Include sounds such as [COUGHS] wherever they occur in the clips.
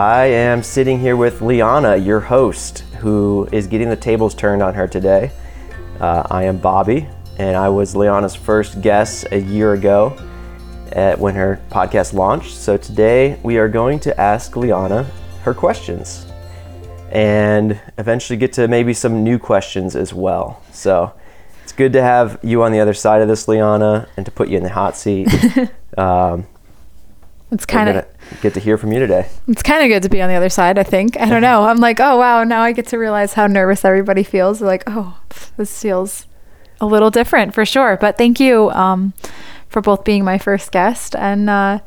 I am sitting here with Liana, your host, who is getting the tables turned on her today. Uh, I am Bobby, and I was Liana's first guest a year ago at, when her podcast launched. So today we are going to ask Liana her questions and eventually get to maybe some new questions as well. So it's good to have you on the other side of this, Liana, and to put you in the hot seat. [LAUGHS] um, it's kind of get to hear from you today. It's kind of good to be on the other side. I think. I don't know. I'm like, oh wow, now I get to realize how nervous everybody feels. like, oh, this feels a little different for sure. But thank you um, for both being my first guest and uh,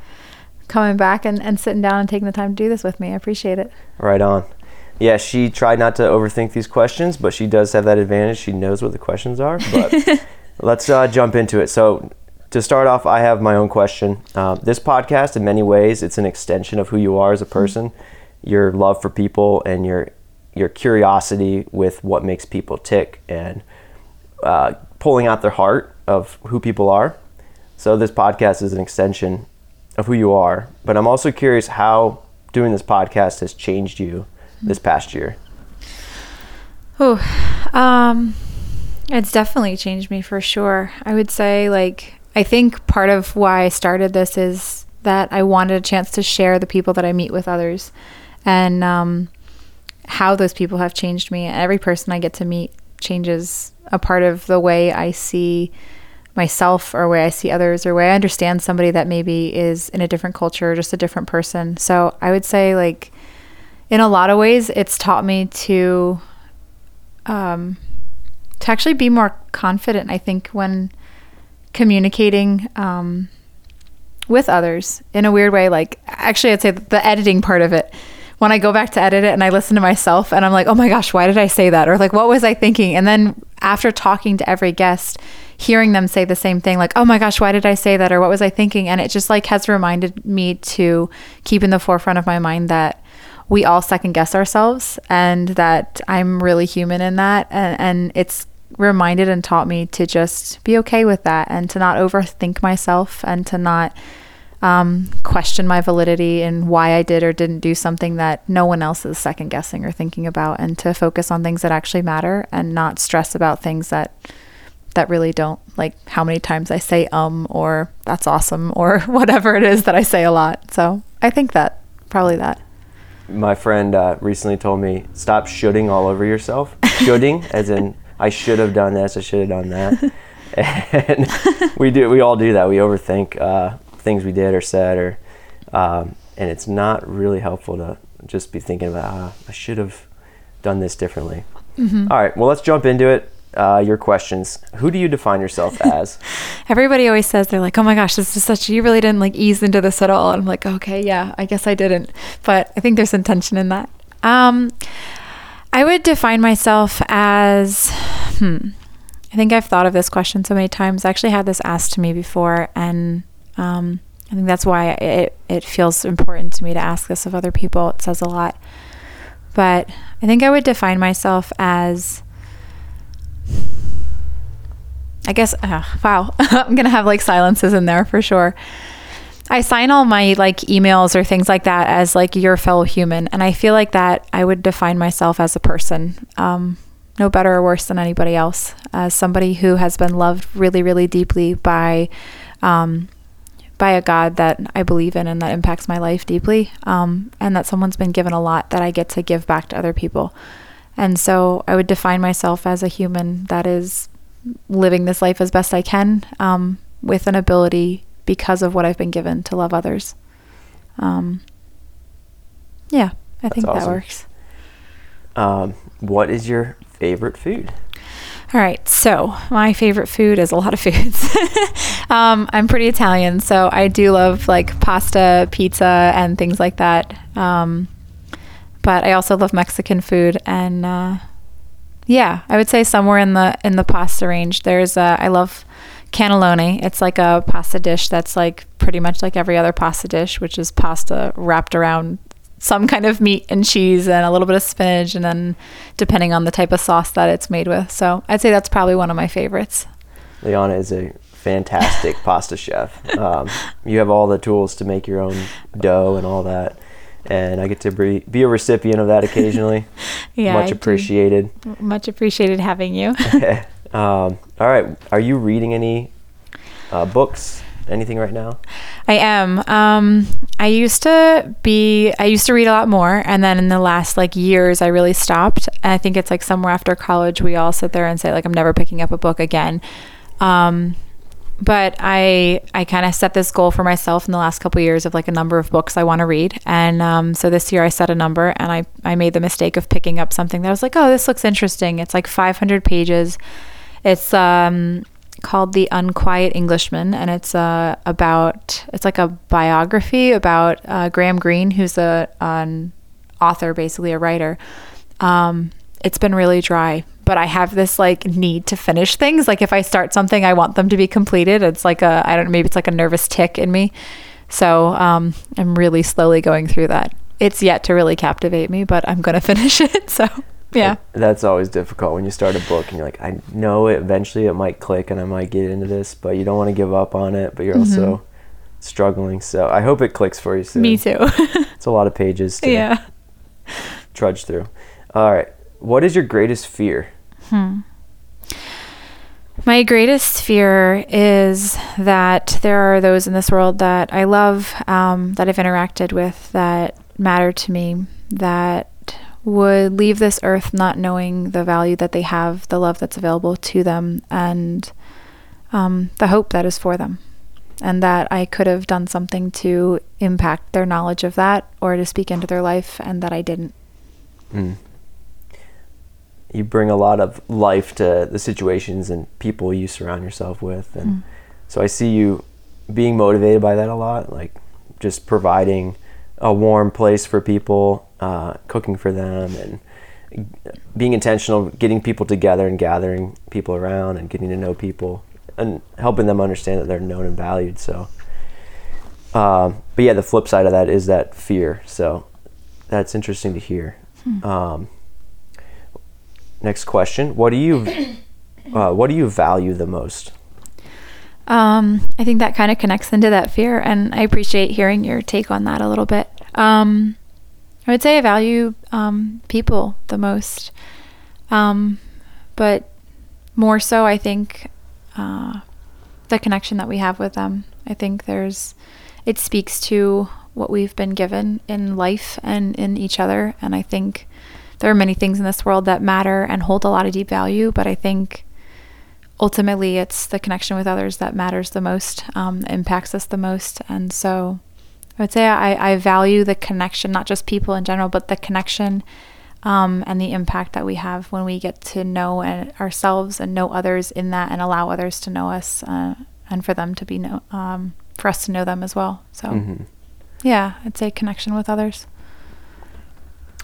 coming back and, and sitting down and taking the time to do this with me. I appreciate it. Right on. Yeah, she tried not to overthink these questions, but she does have that advantage. She knows what the questions are. But [LAUGHS] let's uh, jump into it. So to start off, I have my own question. Uh, this podcast, in many ways, it's an extension of who you are as a person, your love for people, and your your curiosity with what makes people tick, and uh, pulling out their heart of who people are. So this podcast is an extension of who you are. But I'm also curious how doing this podcast has changed you this past year. Oh, um, it's definitely changed me for sure. I would say like I think part of why I started this is that I wanted a chance to share the people that I meet with others and um, how those people have changed me. Every person I get to meet changes a part of the way I see myself or way I see others or way I understand somebody that maybe is in a different culture or just a different person. So I would say like in a lot of ways it's taught me to um to actually be more confident I think when communicating um, with others in a weird way. Like, actually, I'd say the editing part of it. When I go back to edit it and I listen to myself and I'm like, oh my gosh, why did I say that? Or like, what was I thinking? And then after talking to every guest, hearing them say the same thing, like, oh my gosh, why did I say that? Or what was I thinking? And it just like has reminded me to keep in the forefront of my mind that we all second guess ourselves and that I'm really human in that. And, and it's reminded and taught me to just be okay with that and to not overthink myself and to not um, question my validity and why I did or didn't do something that no one else is second guessing or thinking about, and to focus on things that actually matter and not stress about things that that really don't like how many times I say um or that's awesome or [LAUGHS] whatever it is that I say a lot. So I think that probably that. My friend uh, recently told me stop shooting all over yourself. Shooting as in I should have done this. I should have done that. [LAUGHS] and we do. We all do that. We overthink uh, things we did or said, or um, and it's not really helpful to just be thinking about ah, I should have done this differently. Mm-hmm. All right. Well, let's jump into it. Uh, your questions. Who do you define yourself [LAUGHS] as? Everybody always says they're like, "Oh my gosh, this is such." You really didn't like ease into this at all. And I'm like, "Okay, yeah, I guess I didn't." But I think there's intention in that. Um, I would define myself as, hmm, I think I've thought of this question so many times. I actually had this asked to me before, and um, I think that's why it, it feels important to me to ask this of other people. It says a lot. But I think I would define myself as, I guess, uh, wow, [LAUGHS] I'm going to have like silences in there for sure. I sign all my like emails or things like that as like your fellow human. And I feel like that I would define myself as a person, um, no better or worse than anybody else, as somebody who has been loved really, really deeply by, um, by a God that I believe in and that impacts my life deeply. Um, and that someone's been given a lot that I get to give back to other people. And so I would define myself as a human that is living this life as best I can um, with an ability because of what I've been given to love others. Um, yeah, I That's think awesome. that works. Um, what is your favorite food? All right, so my favorite food is a lot of [LAUGHS] foods. um, I'm pretty Italian, so I do love like pasta, pizza, and things like that. Um, but I also love Mexican food and uh, yeah, I would say somewhere in the in the pasta range. There's uh, I love cannelloni. It's like a pasta dish that's like pretty much like every other pasta dish, which is pasta wrapped around some kind of meat and cheese and a little bit of spinach and then depending on the type of sauce that it's made with. So I'd say that's probably one of my favorites. Liana is a fantastic [LAUGHS] pasta chef. Um, you have all the tools to make your own dough and all that. And I get to be, be a recipient of that occasionally. [LAUGHS] yeah, Much I do. appreciated. Much appreciated having you. [LAUGHS] um, all right. Are you reading any uh, books? Anything right now? I am. Um, I used to be. I used to read a lot more, and then in the last like years, I really stopped. And I think it's like somewhere after college, we all sit there and say like, I'm never picking up a book again. Um, but I I kind of set this goal for myself in the last couple of years of like a number of books I want to read, and um, so this year I set a number, and I I made the mistake of picking up something that I was like, oh, this looks interesting. It's like 500 pages. It's um called The Unquiet Englishman, and it's uh, about it's like a biography about uh, Graham Greene, who's a an author, basically a writer. Um, it's been really dry, but I have this like need to finish things. Like if I start something, I want them to be completed. It's like a I don't know, maybe it's like a nervous tick in me. So um, I'm really slowly going through that. It's yet to really captivate me, but I'm gonna [LAUGHS] finish it. So yeah. That's always difficult when you start a book and you're like, I know it eventually it might click and I might get into this, but you don't want to give up on it, but you're also struggling. So I hope it clicks for you soon. Me too. [LAUGHS] It's a lot of pages to yeah. trudge through. All right. What is your greatest fear? Hmm. My greatest fear is that there are those in this world that I love, um, that I've interacted with, that matter to me, that would leave this earth not knowing the value that they have, the love that's available to them, and um, the hope that is for them. And that I could have done something to impact their knowledge of that or to speak into their life, and that I didn't. Mm. You bring a lot of life to the situations and people you surround yourself with. And Mm. so I see you being motivated by that a lot, like just providing a warm place for people, uh, cooking for them, and being intentional, getting people together and gathering people around and getting to know people and helping them understand that they're known and valued. So, um, but yeah, the flip side of that is that fear. So that's interesting to hear. Um, next question: What do you [COUGHS] uh, what do you value the most? Um, I think that kind of connects into that fear, and I appreciate hearing your take on that a little bit. Um, I would say I value um, people the most, um, but more so, I think uh, the connection that we have with them. I think there's it speaks to what we've been given in life and in each other, and I think there are many things in this world that matter and hold a lot of deep value, but I think ultimately it's the connection with others that matters the most, um, impacts us the most. And so I would say I, I value the connection, not just people in general, but the connection um, and the impact that we have when we get to know and ourselves and know others in that and allow others to know us uh, and for them to be know, um, for us to know them as well. So Mhm. yeah, I'd say connection with others.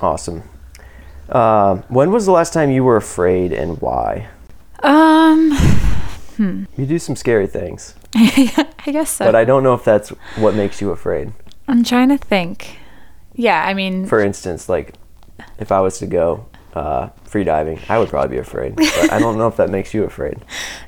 Awesome. Um, when was the last time you were afraid and why? Um, [LAUGHS] hmm. You do some scary things, [LAUGHS] I guess so. but I don't know if that's what makes you afraid. I'm trying to think. Yeah, I mean, For instance, like if I was to go uh, free diving, I would probably be afraid. [LAUGHS] But I don't know if that makes you afraid.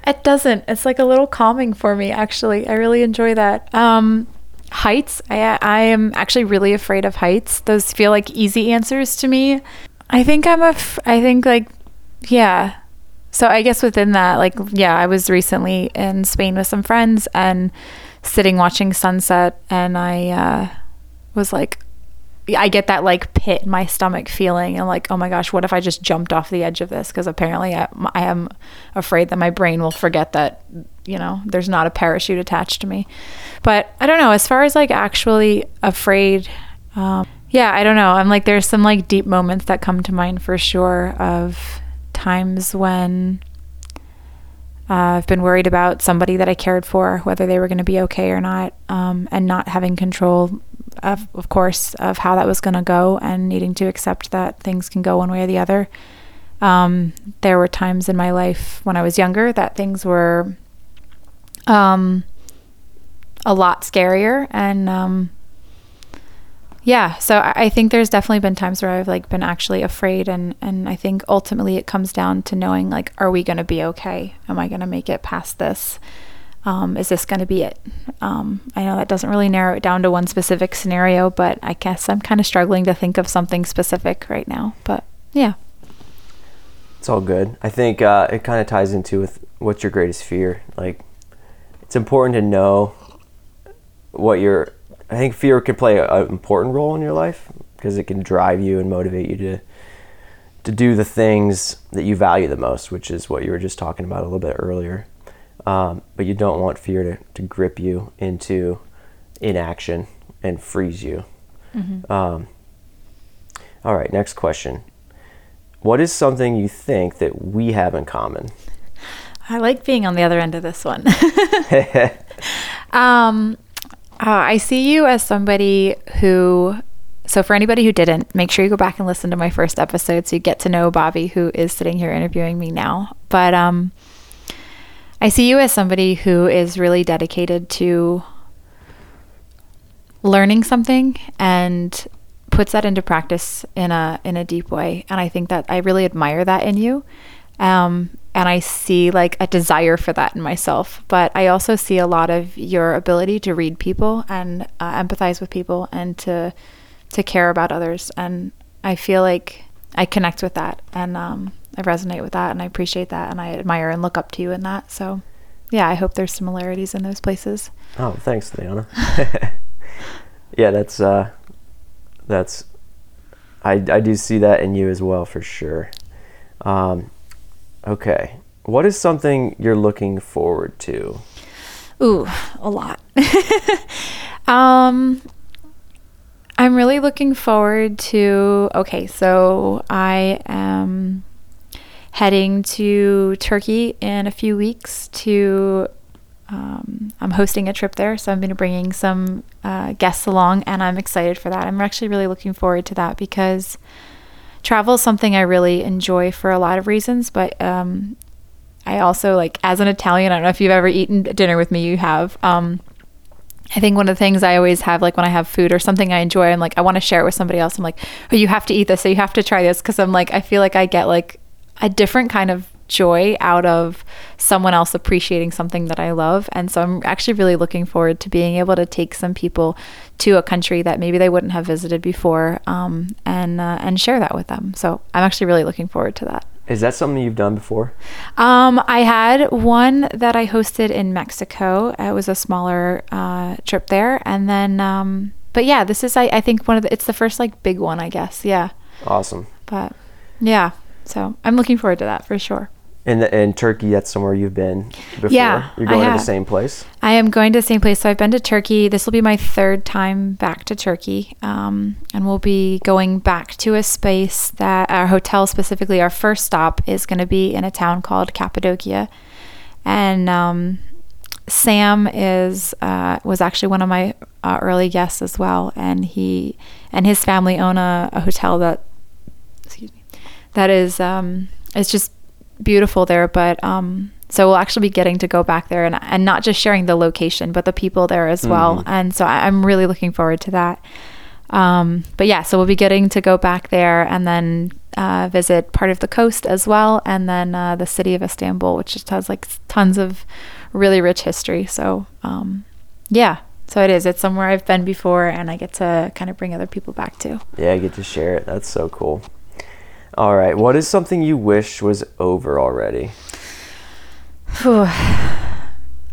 It doesn't. It's like a little calming for me, actually. I really enjoy that. Um, heights. I I am actually really afraid of heights. Those feel like easy answers to me. I think I'm a. I think like, yeah. So I guess within that, like, yeah, I was recently in Spain with some friends and sitting watching sunset, and I uh, was like, I get that like pit in my stomach feeling and like, oh my gosh, what if I just jumped off the edge of this? Because apparently I, I am afraid that my brain will forget that, you know, there's not a parachute attached to me. But I don't know. As far as like actually afraid, um, yeah, I don't know. I'm like, there's some like deep moments that come to mind for sure of times when uh, I've been worried about somebody that I cared for, whether they were going to be okay or not, um, and not having control of, of course, of how that was going to go and needing to accept that things can go one way or the other. Um, there were times in my life when I was younger that things were um, a lot scarier and um, yeah so I, think there's definitely been times where i've like been actually afraid and and i think ultimately it comes down to knowing like are we going to be okay? Am i going to make it past this? Um, is this going to be it? Um, i know that doesn't really narrow it down to one specific scenario but i guess i'm kind of struggling to think of something specific right now but yeah. It's all good. I think uh, it kind of ties into with what's your greatest fear. Like it's important to know what your I think fear can play an important role in your life because it can drive you and motivate you to to do the things that you value the most, which is what you were just talking about a little bit earlier. Um, but you don't want fear to, to grip you into inaction and freeze you. Mm-hmm. Um, all right, next question. What is something you think that we have in common? I like being on the other end of this one. [LAUGHS] [LAUGHS] um, uh, I see you as somebody who, so for anybody who didn't, make sure you go back and listen to my first episode so you get to know Bobby, who is sitting here interviewing me now. But um, I see you as somebody who is really dedicated to learning something and puts that into practice in a in a deep way and i think that i really admire that in you um, and I see like a desire for that in myself. But I also see a lot of your ability to read people and uh, empathize with people and to to care about others. And I feel like I connect with that and um, I resonate with that and I appreciate that and I admire and look up to you in that. So yeah, I hope there's similarities in those places. Oh, thanks, Liana. [LAUGHS] yeah, that's uh, that's I I do see that in you as well for sure. Um, Okay. What is something you're looking forward to? Ooh, a lot. [LAUGHS] um, I'm really looking forward to. Okay, so I am heading to Turkey in a few weeks to. Um, I'm hosting a trip there, so I'm going to bringing some uh, guests along, and I'm excited for that. I'm actually really looking forward to that because travel is something I really enjoy for a lot of reasons, but um, I also like as an Italian. I don't know if you've ever eaten dinner with me. You have. Um, I think one of the things I always have, like when I have food or something I enjoy, I'm like, I want to share it with somebody else. I'm like, oh, you have to eat this, so you have to try this, because I'm like, I feel like I get like a different kind of joy out of someone else appreciating something that I love. And so I'm actually really looking forward to being able to take some people to a country that maybe they wouldn't have visited before um, and uh, and share that with them. So I'm actually really looking forward to that. Is that something you've done before? Um, I had one that I hosted in Mexico. It was a smaller uh, trip there, and then, um, but yeah, this is I, I think one of the. It's the first like big one, I guess. Yeah. Awesome. But yeah, so I'm looking forward to that for sure. In, in Turkey, that's somewhere you've been before. Yeah, You're going to the same place? I am going to the same place. So I've been to Turkey. This will be my third time back to Turkey. Um, and we'll be going back to a space that our hotel, specifically, our first stop is going to be in a town called Cappadocia. And um, Sam is uh, was actually one of my uh, early guests as well, and he and his family own a, a hotel that excuse me that is um, is just beautiful there. But um, so we'll actually be getting to go back there and and not just sharing the location, but the people there as mm-hmm. well. And so I, am really looking forward to that. Um, but yeah, so we'll be getting to go back there and then uh, visit part of the coast as well, and then uh, the city of Istanbul, which just has like tons of really rich history. So um, yeah, so it is. It's somewhere I've been before, and I get to kind of bring other people back to. Yeah, I get to share it. That's so cool. All right. What is something you wish was over already?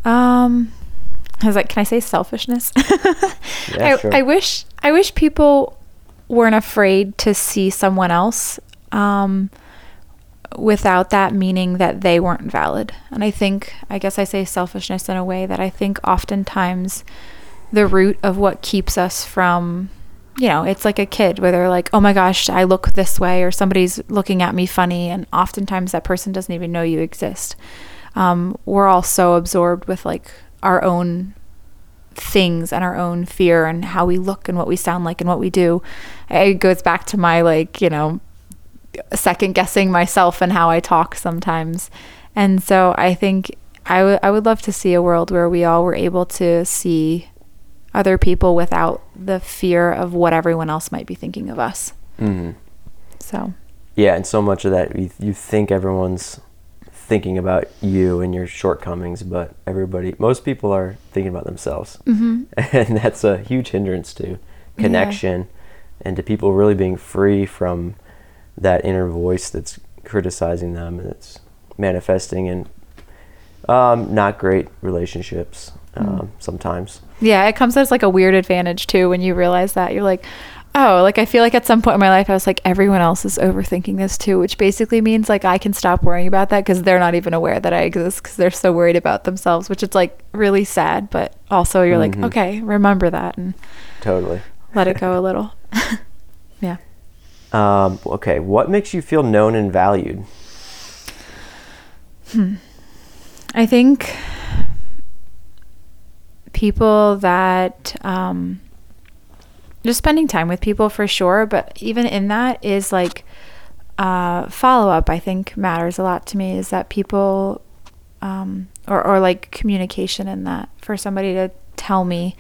um, I was like, can I say selfishness? [LAUGHS] yeah, I, sure. I wish I wish people weren't afraid to see someone else um, without that meaning that they weren't valid. And I think, I guess I say selfishness in a way that I think oftentimes the root of what keeps us from you know, it's like a kid where they're like, oh my gosh, I look this way, or somebody's looking at me funny. And oftentimes that person doesn't even know you exist. Um, we're all so absorbed with like our own things and our own fear and how we look and what we sound like and what we do. It goes back to my like, you know, second guessing myself and how I talk sometimes. And so I think I, w- I would love to see a world where we all were able to see other people without the fear of what everyone else might be thinking of us. Mm-hmm. So, Yeah, and so much of that you, you think everyone's thinking about you and your shortcomings, but everybody, most people are thinking about themselves, mm-hmm. [LAUGHS] and that's a huge hindrance to connection and to people really being free from that inner voice that's criticizing them and it's manifesting in um, not great relationships um, sometimes. Yeah, it comes as like a weird advantage too when you realize that you're like, oh, like I feel like at some point in my life I was like, everyone else is overthinking this too, which basically means like I can stop worrying about that because they're not even aware that I exist because they're so worried about themselves, which is like really sad. But also you're Mhm. like, okay, remember that and Totally. let it go a little. [LAUGHS] yeah. Um, okay, what makes you feel known and valued? Hmm. I think people that um, just spending time with people for sure, but even in that is like uh, follow up. I think matters a lot to me. Is that people um, or or like communication in that for somebody to tell me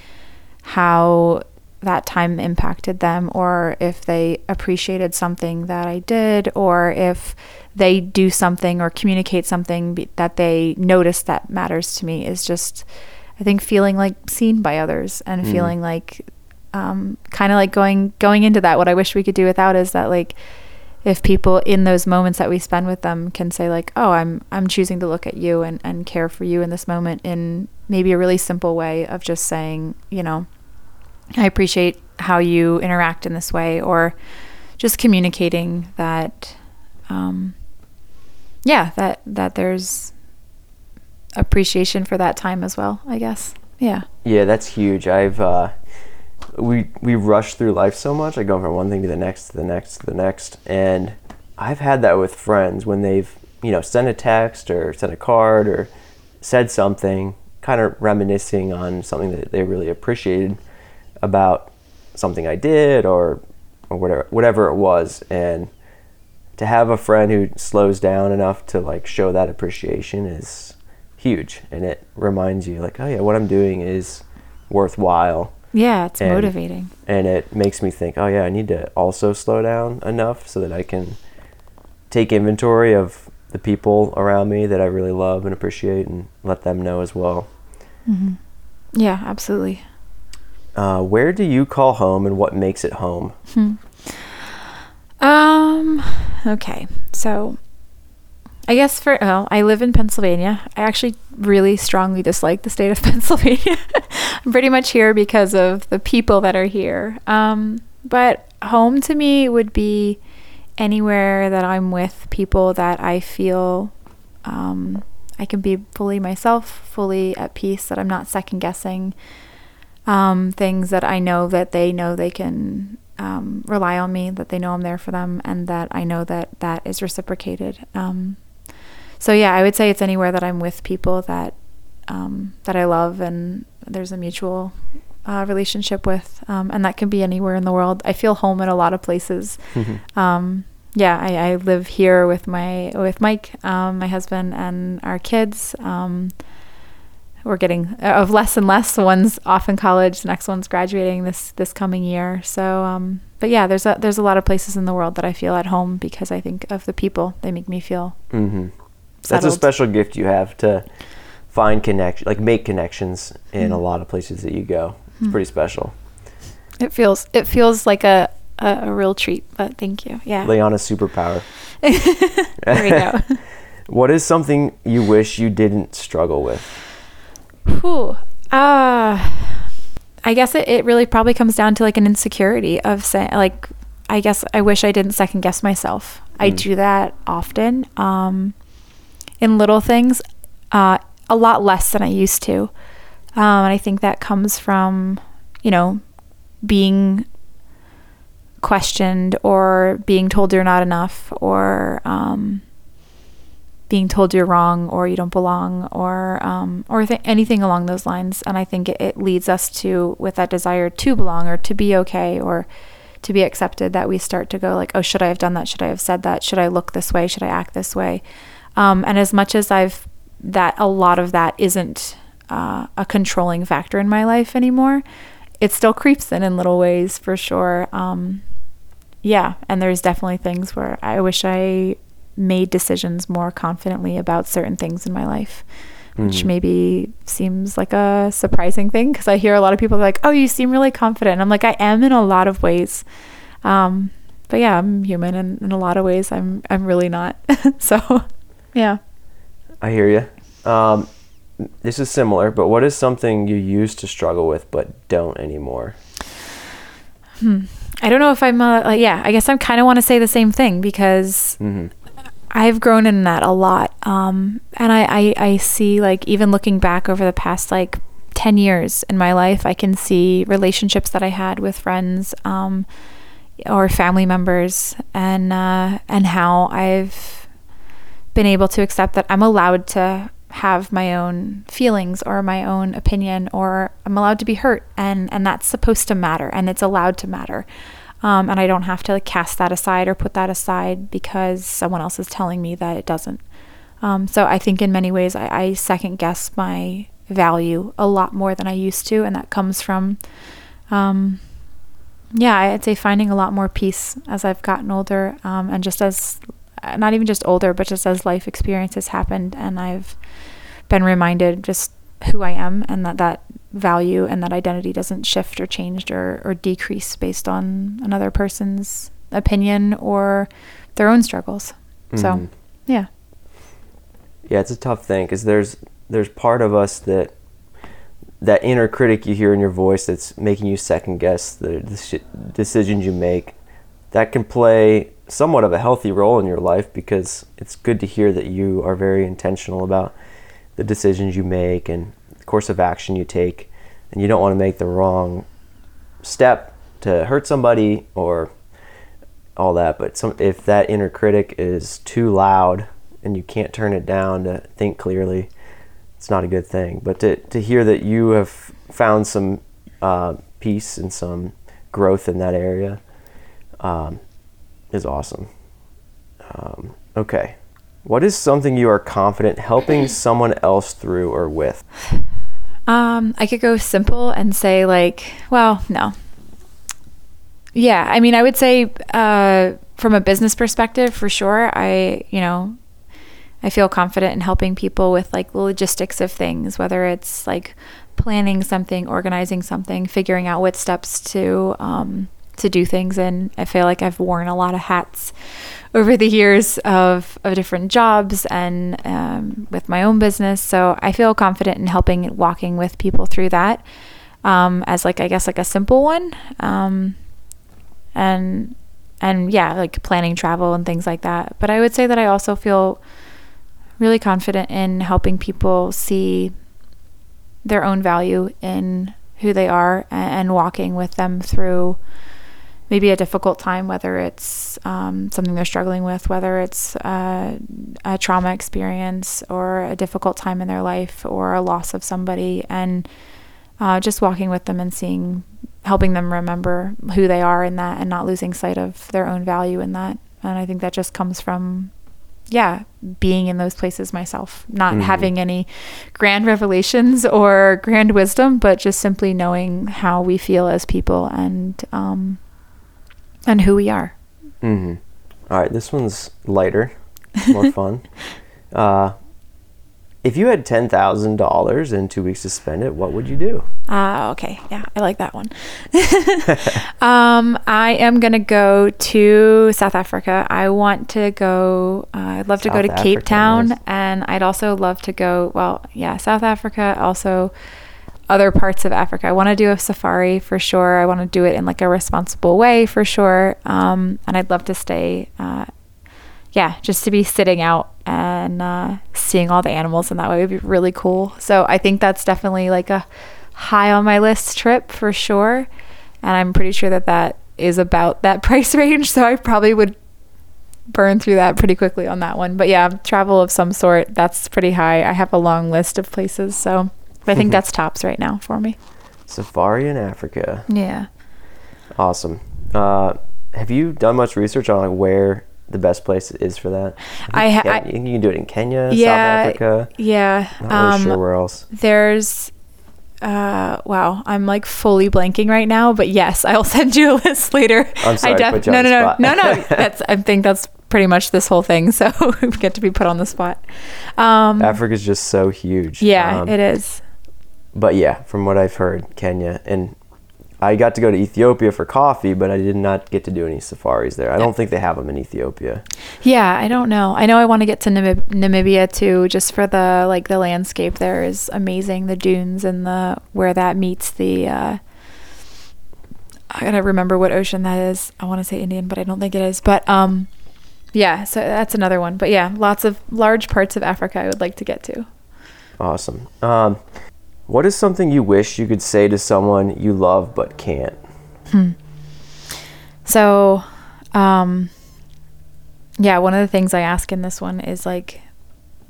how that time impacted them or if they appreciated something that I did or if they do something or communicate something be- that they notice that matters to me is just I think feeling like seen by others and Mm. feeling like um, kind of like going going into that what I wish we could do without is that like if people in those moments that we spend with them can say like oh I'm I'm choosing to look at you and and care for you in this moment in maybe a really simple way of just saying you know I appreciate how you interact in this way, or just communicating that, um, yeah, that that there's appreciation for that time as well. I guess, yeah, Yeah, that's huge. I've uh, we we rush through life so much. I go from one thing to the next, to the next, to the next, and I've had that with friends when they've you know sent a text or sent a card or said something, kind of reminiscing on something that they really appreciated about something I did or or whatever whatever it was, and to have a friend who slows down enough to like show that appreciation is huge and it reminds you like oh yeah what i'm doing is worthwhile yeah, it's And- motivating. and it makes me think oh yeah i need to also slow down enough so that i can take inventory of the people around me that i really love and appreciate and let them know as well hmm Yeah, absolutely. uh, where do you call home and what makes it home Hmm. Um. Okay. So, I guess for well, I live in Pennsylvania. I actually really strongly dislike the state of [LAUGHS] Pennsylvania. I'm pretty much here because of the people that are here. Um. But home to me would be anywhere that I'm with people that I feel um, I can be fully myself, fully at peace. That I'm not second guessing um, things that I know that they know they can um, rely on me, that they know I'm there for them, and that I know that that is reciprocated. Um, so yeah, I would say it's anywhere that I'm with people that um, that I love and there's a mutual uh, relationship with, um, and that can be anywhere in the world. I feel home in a lot of places. Um, yeah, I, I live here with my with Mike, um, my husband, and our kids. Um, we're getting uh, of less and less. The one's off in college, the next one's graduating this this coming year. So, um, but yeah, there's a there's a lot of places in the world that I feel at home because I think of the people. They make me feel hmm that's a special gift you have to find connection like make connections in a Mhm. lot of places that you go it's Hmm. pretty special It feels it feels like a a, a real treat. But thank you. Yeah. Liana's superpower [LAUGHS] there we go. [LAUGHS] What is something you wish you didn't struggle with? Whew. Uh, I guess it, it really probably comes down to like an insecurity of saying, like, I guess I wish I didn't second guess myself. I Mm. do that often um, in little things, uh, a lot less than I used to. Um, and I think that comes from, you know, being questioned or being told you're not enough or um, being told you're wrong or you don't belong or um, or th- anything along those lines. And I think it, it leads us to with that desire to belong or to be okay or to be accepted that we start to go like, oh, should I have done that? Should I have said that? Should I look this way? Should I act this way? Um, and as much as I've that a lot of that isn't uh, a controlling factor in my life anymore, it still creeps in in little ways for sure. Um, yeah, and there's definitely things where I wish I made decisions more confidently about certain things in my life, which Mm-hmm. maybe seems like a surprising thing because I hear a lot of people like, "Oh, you seem really confident." And I'm like, I am in a lot of ways. Um, but yeah, I'm human, and in a lot of ways, I'm I'm really not. [LAUGHS] so, yeah. I hear you. Um, this is similar, but what is something you used to struggle with but don't anymore? I don't know if I'm, uh, like, yeah, I guess I kind of want to say the same thing because hmm I've grown in that a lot. Um, and I, I, I see, like, even looking back over the past, like, 10 years in my life, I can see relationships that I had with friends um, or family members and, uh, and how I've been able to accept that I'm allowed to have my own feelings or my own opinion or I'm allowed to be hurt and and that's supposed to matter and it's allowed to matter. Um, and I don't have to like, cast that aside or put that aside because someone else is telling me that it doesn't. Um, so I think in many ways I, I second guess my value a lot more than I used to, and that comes from, um, yeah, I'd say finding a lot more peace as I've gotten older, um, and just as not even just older, but just as life experiences happened, and I've been reminded just who I am and that that value and that identity doesn't shift or change or, or decrease based on another person's opinion or their own struggles. So, Mhm. yeah. Yeah, it's a tough thing because there's there's part of us that that inner critic you hear in your voice that's making you second guess the, the shi decisions you make. That can play somewhat of a healthy role in your life because it's good to hear that you are very intentional about the decisions you make and the course of action you take, and you don't want to make the wrong step to hurt somebody or all that. But some, if that inner critic is too loud and you can't turn it down to think clearly, it's not a good thing. But to, to hear that you have found some uh, peace and some growth in that area um, is awesome. Um, okay. What is something you are confident helping [CLEARS THROAT] someone else through or with? Um, I could go simple and say like, well, no. Yeah, I mean, I would say uh, from a business perspective, for sure. I, you know, I feel confident in helping people with like the logistics of things, whether it's like planning something, organizing something, figuring out what steps to um, to do things. And I feel like I've worn a lot of hats over the years of, of different jobs and um, with my own business. So I feel confident in helping walking with people through that um, as like I guess like a simple one. Um, and and yeah, like planning travel and things like that. But I would say that I also feel really confident in helping people see their own value in who they are and, and walking with them through maybe a difficult time, whether it's um, something they're struggling with, whether it's uh, a trauma experience or a difficult time in their life or a loss of somebody, and uh, just walking with them and seeing, helping them remember who they are in that and not losing sight of their own value in that. And I think that just comes from, yeah, being in those places myself, not Mhm. having any grand revelations or grand wisdom, but just simply knowing how we feel as people and, um, and who we are. Mm-hmm. All right, this one's lighter, more [LAUGHS] fun. Uh, if you had ten thousand dollars and two weeks to spend it, what would you do? Ah, okay. Yeah, I like that one. [LAUGHS] um, I am gonna go to South Africa. I want to go. Uh, I'd love to go to South Cape Town, nice. and I'd also love to go. Well, yeah, South Africa. Also, other parts of Africa. I want to do a safari for sure. I want to do it in like a responsible way for sure. Um, and I'd love to stay. Uh, yeah, just to be sitting out and uh, seeing all the animals in that way would be really cool. So I think that's definitely like a high on my list trip for sure. And I'm pretty sure that that is about that [LAUGHS] price range. So I probably would burn through that pretty quickly on that one. But yeah, travel of some sort, that's pretty high. I have a long list of places, so I think that's tops right now for me. Safari in Africa. Yeah. Awesome. Uh, have you done much research on like where the best place is for that? I, ha- I you can do it in Kenya, Yeah, South Africa. yeah. Not really Um, sure where else. There's uh wow, I'm like fully blanking right now, but yes, I'll [LAUGHS] send you a list later. I'm sorry I you no, on no, no, spot. no, no. [LAUGHS] That's I think that's pretty much this whole thing. [LAUGHS] So we get to be put on the spot. Um Africa's just so huge. yeah, Um, it is. But yeah, from what I've heard, Kenya and I got to go to Ethiopia for coffee, but I did not get to do any safaris there. I don't think they have them in Ethiopia. Yeah, I don't know. I know I want to get to Namib- Namibia too, just for the like the landscape there is amazing. The dunes and the where that meets the. uh I gotta remember what ocean that is. I want to say Indian, but I don't think it is. But um, yeah. So that's another one. But yeah, lots of large parts of Africa I would like to get to. Awesome. Um, what is something you wish you could say to someone you love but can't? So, um, yeah, one of the things I ask in this one is like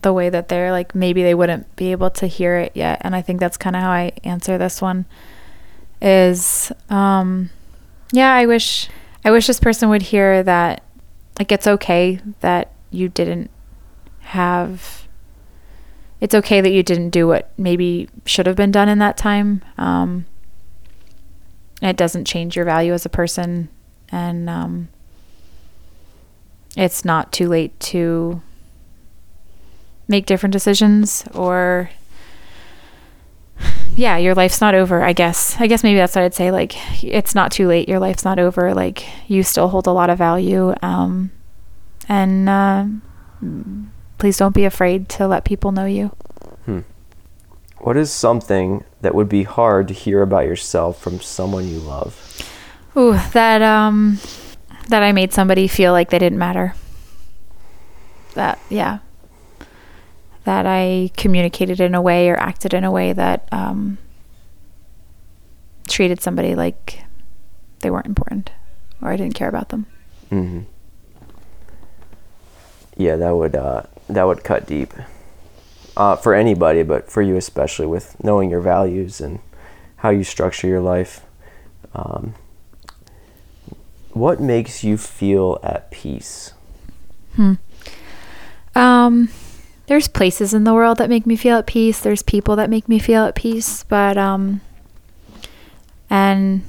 the way that they're like maybe they wouldn't be able to hear it yet, and I think that's kind of how I answer this one. Is um, yeah, I wish I wish this person would hear that like it's okay that you didn't have. It's okay that you didn't do what maybe should have been done in that time. Um, it doesn't change your value as a person. And um, it's not too late to make different decisions or yeah your life's not over i guess. I guess maybe that's what i'd say like it's not too late. Your life's not over. Like you still hold a lot of value. Um, and uh, please don't be afraid to let people know you What is something that would be hard to hear about yourself from someone you love? Ooh, that um that I made somebody feel like they didn't matter. That yeah. That I communicated in a way or acted in a way that um treated somebody like they weren't important or I didn't care about them. Mm-hmm. Yeah, that would uh, that would cut deep uh, for anybody, but for you especially, with knowing your values and how you structure your life. Um, what makes you feel at peace? Hmm. Um, there's places in the world that make me feel at peace. There's people that make me feel at peace, but um, and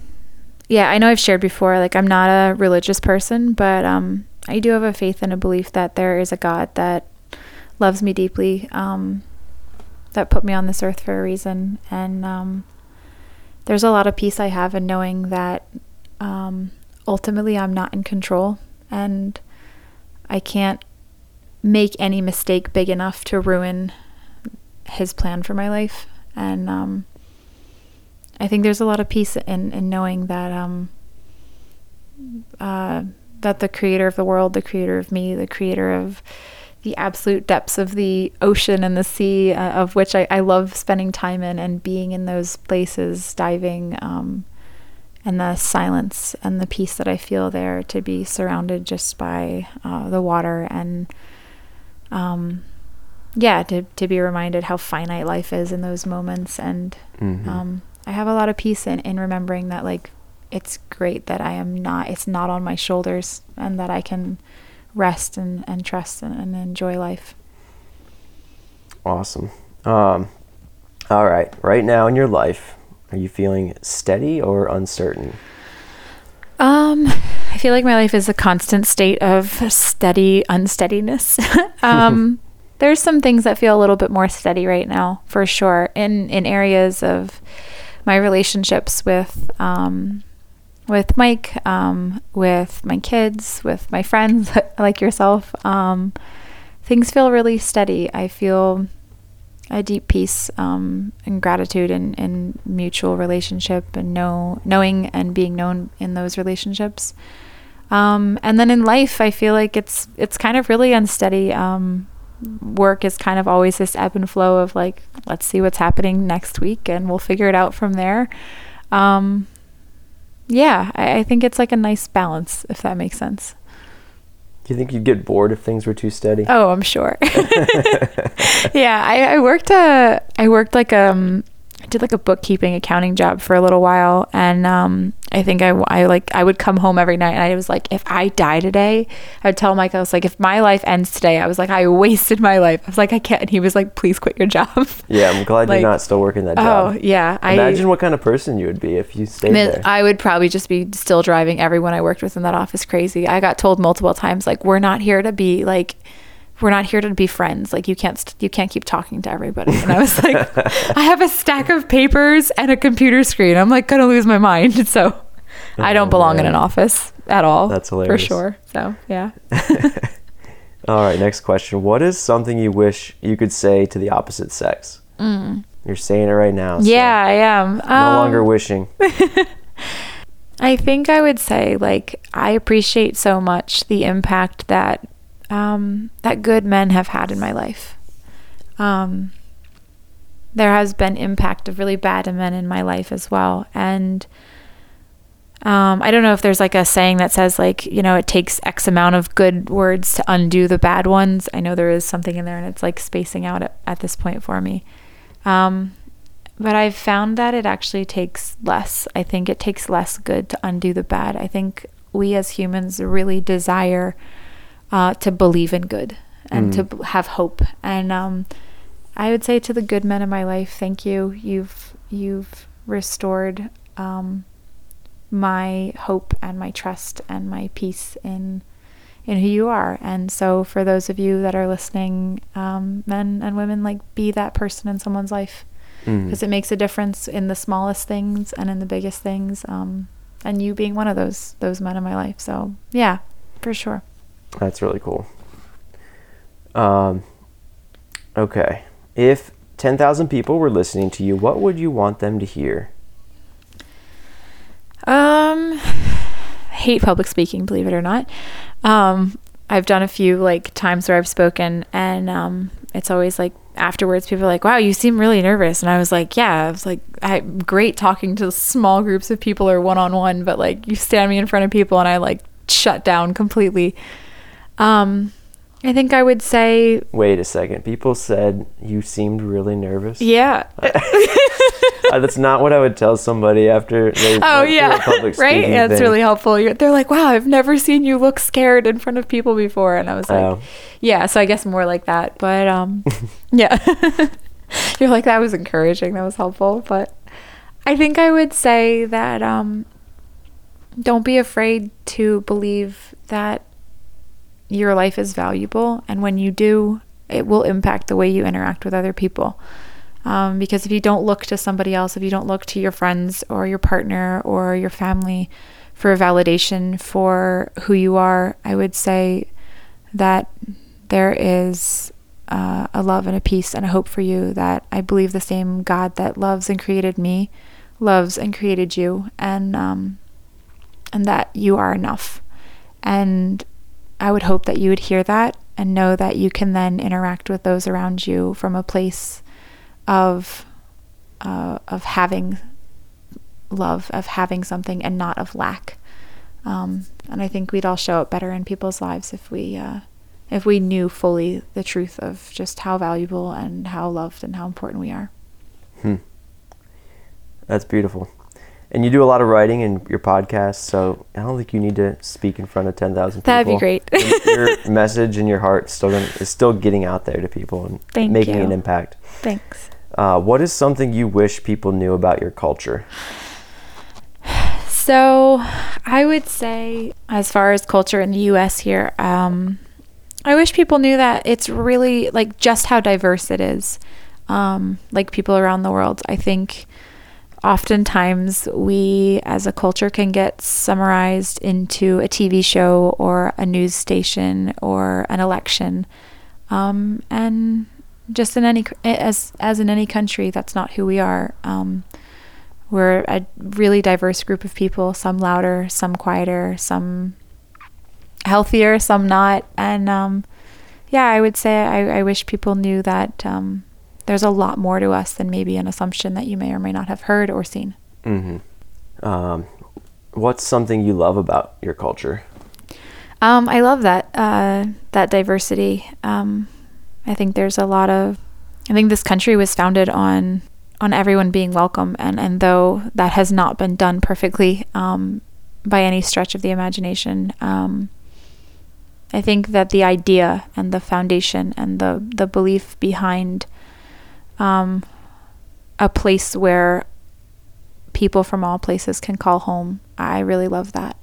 yeah, I know I've shared before. Like I'm not a religious person, but um, I do have a faith and a belief that there is a God that loves me deeply. Um, that put me on this earth for a reason, and um, there's a lot of peace I have in knowing that um, ultimately I'm not in control, and I can't make any mistake big enough to ruin his plan for my life. And um, I think there's a lot of peace in, in knowing that um, uh, that the creator of the world, the creator of me, the creator of the absolute depths of the ocean and the sea, uh, of which I, I love spending time in and being in those places, diving, um, and the silence and the peace that I feel there to be surrounded just by uh, the water and um, yeah, to, to be reminded how finite life is in those moments. And Mhm. um, I have a lot of peace in, in remembering that, like, it's great that I am not, it's not on my shoulders and that I can rest and, and trust and, and enjoy life. Awesome. Um, all right. Right now in your life, are you feeling steady or uncertain? Um, I feel like my life is a constant state of steady unsteadiness. [LAUGHS] um, [LAUGHS] there's some things that feel a little bit more steady right now, for sure. In in areas of my relationships with um, with Mike, um, with my kids, with my friends [LAUGHS] like yourself. Um, things feel really steady. I feel a deep peace um, and gratitude and, and mutual relationship and know knowing and being known in those relationships. Um, and then in life, I feel like it's it's kind of really unsteady. Um, work is kind of always this ebb and flow of like, let's see what's happening next week, and we'll figure it out from there. Um, yeah, I, I think it's like a nice balance, if that makes sense. Do you think you'd get bored if things were too steady? Oh, I'm sure. [LAUGHS] [LAUGHS] yeah, I, I worked a I worked like um I did like a bookkeeping accounting job for a little while and um I think I, I like I would come home every night and I was like if I die today I would tell Mike I was like if my life ends today I was like I wasted my life I was like I can't and he was like please quit your job [LAUGHS] Yeah, I'm glad Like- you're not still working that job oh yeah I Imagine what kind of person you would be if you stayed I, there. I would probably just be still driving everyone I worked with in that office crazy. I got told multiple times like we're not here to be like we're not here to be friends. Like you can't st- you can't keep talking to everybody. And I was like [LAUGHS] I have a stack of papers and a computer screen. I'm like to lose my mind. [LAUGHS] So I don't Oh, belong in an office at all. That's hilarious For sure. So, yeah. [LAUGHS] All right, next question. What is something you wish you could say to the opposite sex? You're saying it right now. so Mm. Yeah, I am. No Um, longer wishing. I think I would say like I appreciate so much the impact that um, that good men have had in my life. Um, there has been impact of really bad men in my life as well, and um, I don't know if there's like a saying that says like you know it takes X amount of good words to undo the bad ones. I know there is something in there, and it's like spacing out at, at this point for me. Um, but I've found that it actually takes less. I think it takes less good to undo the bad. I think we as humans really desire uh, to believe in good and to b- have hope. And um, I would say to the good men in my life, thank you. You've you've restored um, my hope and my trust and my peace in in who you are. And so, for those of you that are listening, um, men and women, like be that person in someone's life because it makes a difference in the smallest things and in the biggest things. Um, and you being one of those those men in my life. So yeah, for sure. That's really cool. Um, okay. If 10,000 people were listening to you, what would you want them to hear? Um, [SIGHS] hate public speaking, believe it or not. Um, I've done a few like times where I've spoken, and um, it's always like afterwards, people are like, "Wow, you seem really nervous," and I was like, "Yeah." I was like, "I'm great talking to small groups of people or one on one, but like you stand me in front of people, and I like shut down completely." Um, I think I would say, Wait a second. People said you seemed really nervous. yeah. Uh, [LAUGHS] that's not what I would tell somebody after they Oh yeah, a public [LAUGHS] right. Yeah, it's thing. really helpful. You're, they're like, "Wow, I've never seen you look scared in front of people before," and I was like, Oh. "Yeah." So I guess more like that. But um, [LAUGHS] yeah, you're like that was encouraging. That was helpful. But I think I would say that um, don't be afraid to believe that your life is valuable, and when you do, it will impact the way you interact with other people. Um, because if you don't look to somebody else, if you don't look to your friends or your partner or your family for a validation for who you are, I would say that there is uh, a love and a peace and a hope for you that I believe the same God that loves and created me loves and created you, and um, and that you are enough. And I would hope that you would hear that and know that you can then interact with those around you from a place of uh, of having love, of having something, and not of lack. Um, and I think we'd all show up better in people's lives if we uh, if we knew fully the truth of just how valuable and how loved and how important we are. Hmm. That's beautiful. And you do a lot of writing in your podcast, so I don't think you need to speak in front of 10,000 people. That'd be great. [LAUGHS] your message and your heart still gonna, is still getting out there to people and Thank making you. an impact. Thanks. Uh, what is something you wish people knew about your culture? So, I would say, as far as culture in the US here, um, I wish people knew that it's really like just how diverse it is. Um, like people around the world. I think oftentimes we as a culture can get summarized into a TV show or a news station or an election. Um, and just in any, as, as in any country, that's not who we are. Um, we're a really diverse group of people, some louder, some quieter, some healthier, some not. And um, yeah, I would say I, I wish people knew that um, there's a lot more to us than maybe an assumption that you may or may not have heard or seen. Mm-hmm. Um, what's something you love about your culture? Um, I love that uh, that diversity. Um, I think there's a lot of. I think this country was founded on on everyone being welcome, and and though that has not been done perfectly um, by any stretch of the imagination, um, I think that the idea and the foundation and the the belief behind um, a place where people from all places can call home, I really love that.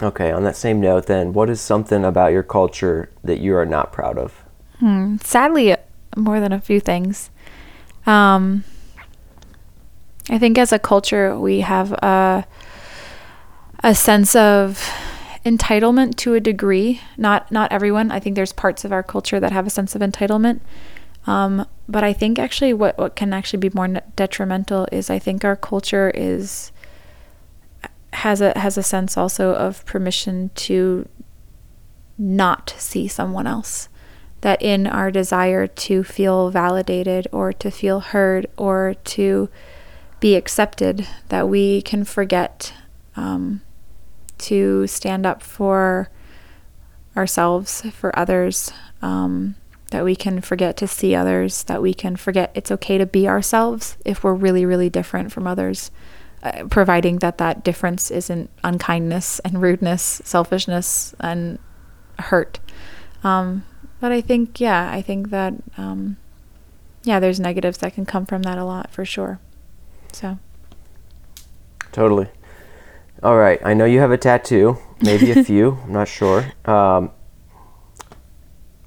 Okay, on that same note, then, what is something about your culture that you are not proud of? Hmm. Sadly, more than a few things. Um, I think as a culture, we have a a sense of entitlement to a degree. Not not everyone. I think there's parts of our culture that have a sense of entitlement. Um, but I think actually what what can actually be more detrimental is I think our culture is has a has a sense also of permission to not see someone else. That in our desire to feel validated or to feel heard or to be accepted that we can forget um, to stand up for ourselves for others um, that we can forget to see others that we can forget it's okay to be ourselves if we're really really different from others uh, providing that that difference isn't unkindness and rudeness, selfishness and hurt. Um, but I think, yeah, I think that, um, yeah, there's negatives that can come from that a lot for sure. So. Totally. All right. I know you have a tattoo, maybe a [LAUGHS] few. I'm not sure. Um,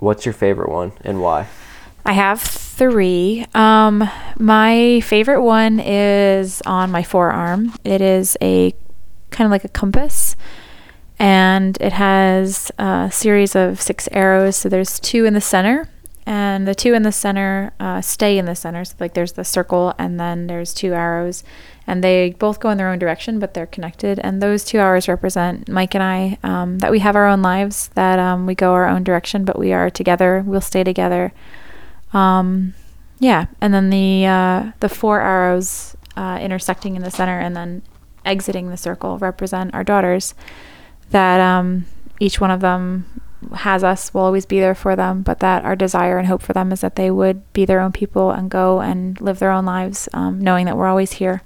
what's your favorite one and why? I have three. Um, my favorite one is on my forearm. It is a kind of like a compass, and it has a series of six arrows. So there's two in the center, and the two in the center uh, stay in the center. So like there's the circle, and then there's two arrows, and they both go in their own direction, but they're connected. And those two arrows represent Mike and I. Um, that we have our own lives, that um, we go our own direction, but we are together. We'll stay together. Um, yeah, and then the uh, the four arrows uh, intersecting in the center and then exiting the circle represent our daughters. That um, each one of them has us, will always be there for them, but that our desire and hope for them is that they would be their own people and go and live their own lives, um, knowing that we're always here.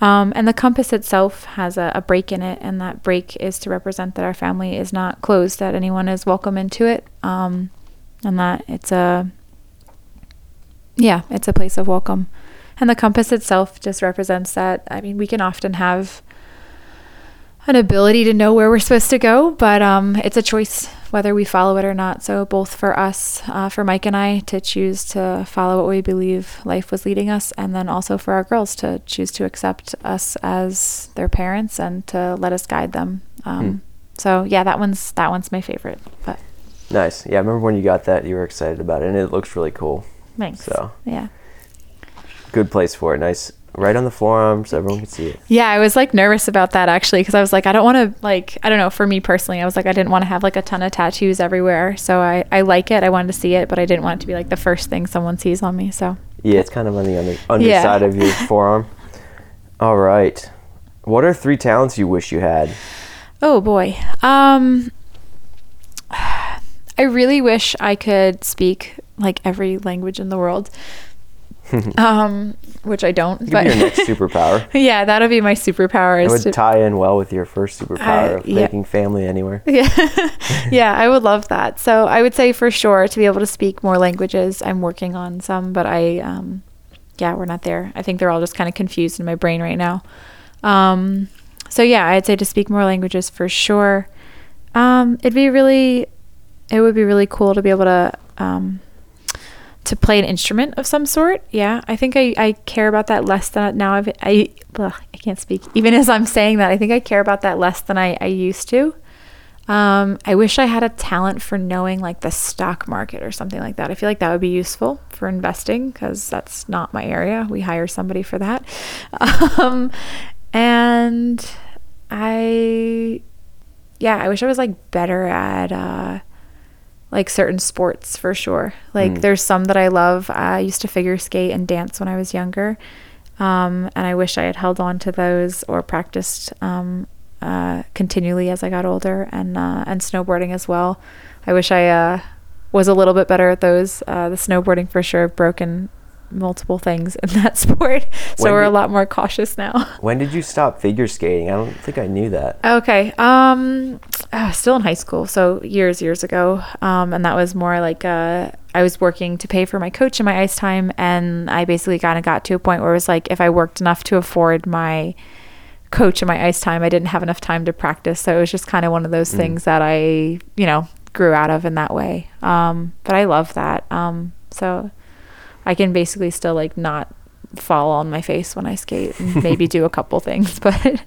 Um, and the compass itself has a, a, break in it, and that break is to represent that our family is not closed, that anyone is welcome into it, um, and that it's a yeah, it's a place of welcome. And the compass itself just represents that. I mean, we can often have an ability to know where we're supposed to go, but um, it's a choice whether we follow it or not. So, both for us, uh, for Mike and I, to choose to follow what we believe life was leading us, and then also for our girls to choose to accept us as their parents and to let us guide them. Um, hmm. So, yeah, that one's that one's my favorite. But nice. Yeah, I remember when you got that, you were excited about it, and it looks really cool. Thanks. So yeah, good place for it. Nice, right on the forearm, so everyone can see it. Yeah, I was like nervous about that actually because I was like, I don't want to like, I don't know. For me personally, I was like, I didn't want to have like a ton of tattoos everywhere. So I I like it. I wanted to see it, but I didn't want it to be like the first thing someone sees on me. So yeah, it's kind of on the under, underside yeah. of your [LAUGHS] forearm. All right. What are three talents you wish you had? Oh boy. Um [SIGHS] I really wish I could speak like every language in the world. [LAUGHS] um, which I don't. But your next superpower. [LAUGHS] yeah, that'll be my superpower. It would to, tie in well with your first superpower of yeah. making family anywhere. [LAUGHS] Yeah, yeah, I would love that. So I would say for sure to be able to speak more languages. I'm working on some, but I, um, yeah, we're not there. I think they're all just kind of confused in my brain right now. Um, so yeah, I'd say to speak more languages for sure. Um, it'd be really, it would be really cool to be able to um, to play an instrument of some sort. Yeah, I think I, I care about that less than now. I've, I ugh, I can't speak. Even as I'm saying that, I think I care about that less than I, I used to. Um, I wish I had a talent for knowing like the stock market or something like that. I feel like that would be useful for investing because that's not my area. We hire somebody for that. [LAUGHS] Um, and I, yeah, I wish I was like better at. Uh, like certain sports for sure. Like mm. there's some that I love. I used to figure skate and dance when I was younger. Um, and I wish I had held on to those or practiced um, uh, continually as I got older, and uh, and snowboarding as well. I wish I uh, was a little bit better at those. Uh, the snowboarding for sure, broken multiple things in that [LAUGHS] sport, so When we're a lot more cautious now. [LAUGHS] When did you stop figure skating? I don't think I knew that. Okay. Um, uh, still in high school, so years, years ago. Um, and that was more like uh, I was working to pay for my coach and my ice time, and I basically kind of got to a point where it was like if I worked enough to afford my coach and my ice time, I didn't have enough time to practice. So it was just kind of one of those things that I, you know, grew out of in that way. Um, but I love that. Um, so I can basically still like not fall on my face when I skate and maybe do a couple things, [LAUGHS] but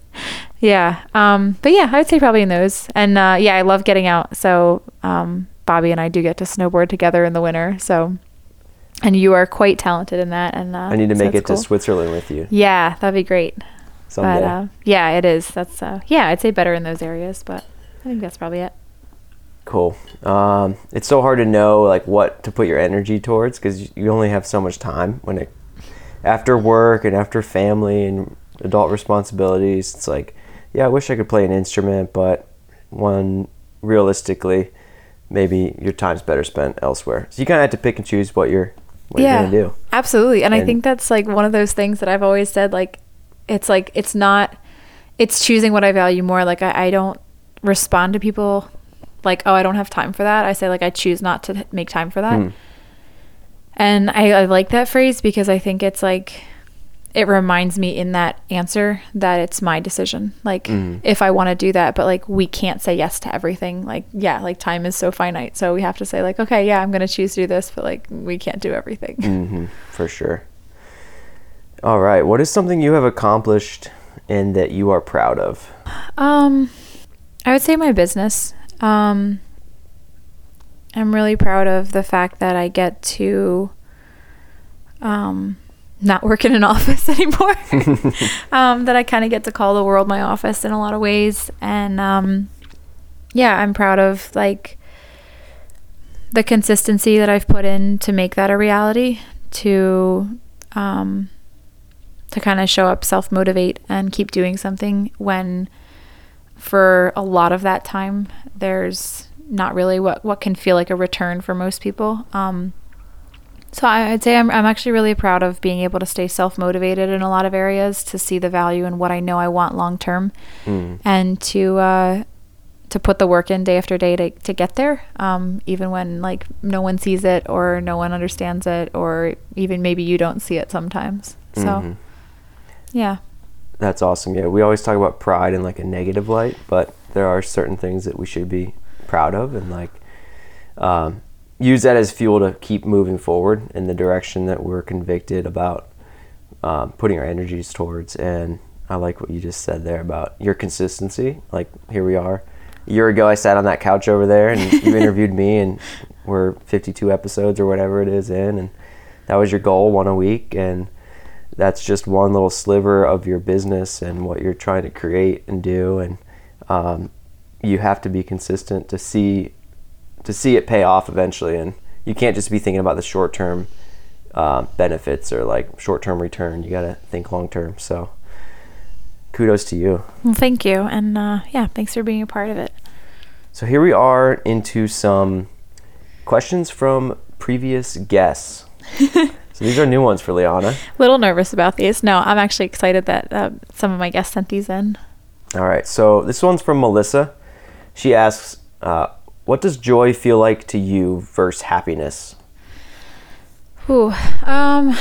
yeah. Um, but yeah, I would say probably in those. And uh, yeah, I love getting out. So um, Bobby and I do get to snowboard together in the winter. So, and you are quite talented in that. And uh, I need to so make it cool. to Switzerland with you Yeah, that'd be great. someday. But uh, yeah, it is. That's uh, yeah, I'd say better in those areas, but I think that's probably it. Cool. Um, it's so hard to know like what to put your energy towards because you only have so much time when it after work and after family and adult responsibilities. It's like, yeah, I wish I could play an instrument, but one realistically, maybe your time's better spent elsewhere. So you kind of have to pick and choose what you're what you're gonna do. Absolutely. And, I think that's like one of those things that I've always said, like, it's like, it's not, it's choosing what I value more. Like, I, I don't respond to people like, oh, I don't have time for that. I say, like, I choose not to make time for that. Hmm. And I, I like that phrase because I think it's like, it reminds me in that answer that it's my decision. Like, Mhm. if I want to do that, but like, we can't say yes to everything. Like, yeah, like time is so finite. So we have to say, like, okay, yeah, I'm going to choose to do this, but like, we can't do everything. [LAUGHS] hmm for sure. All right. What is something you have accomplished and that you are proud of? Um, I would say my business. Um, I'm really proud of the fact that I get to um, not work in an [LAUGHS] office anymore. [LAUGHS] um, that I kind of get to call the world my office in a lot of ways, and um, yeah, I'm proud of like the consistency that I've put in to make that a reality. To um, to kind of show up, self motivate, and keep doing something when for a lot of that time there's not really what what can feel like a return for most people. Um, so I, I'd say I'm I'm actually really proud of being able to stay self motivated in a lot of areas to see the value in what I know I want long term, Mm. and to uh, to put the work in day after day to, to get there, um, even when like no one sees it or no one understands it or even maybe you don't see it sometimes. So Mhm. yeah. That's awesome. Yeah, we always talk about pride in like a negative light, but there are certain things that we should be proud of and like um, use that as fuel to keep moving forward in the direction that we're convicted about um, putting our energies towards. And I like what you just said there about your consistency. Like here we are. A year ago, I sat on that couch over there, and [LAUGHS] you interviewed me, and we're 52 episodes or whatever it is in, and that was your goal, one a week, and that's just one little sliver of your business and what you're trying to create and do. And um, you have to be consistent to see to see it pay off eventually. And you can't just be thinking about the short term uh, benefits or like short term return. You got to think long term. So kudos to you. Well, thank you, and uh, yeah, thanks for being a part of it. so here we are into some questions from previous guests [LAUGHS] so these are new ones for liana little nervous about these. No, I'm actually excited that uh, some of my guests sent these in. All right, so this one's from Melissa. She asks, uh, "What does joy feel like to you versus happiness?" Ooh, um,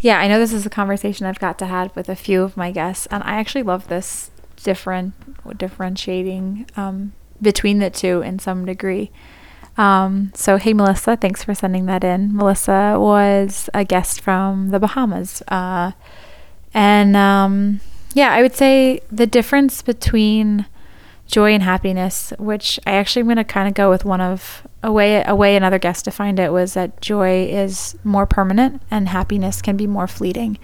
yeah, I know this is a conversation I've got to have with a few of my guests, and I actually love this different differentiating um, between the two in some degree. Um, so, hey, Melissa, thanks for sending that in. Melissa was a guest from the Bahamas. Uh, and um, yeah, I would say the difference between joy and happiness, which I actually am going to kind of go with one of a way, a way another guest defined it was that joy is more permanent and happiness can be more fleeting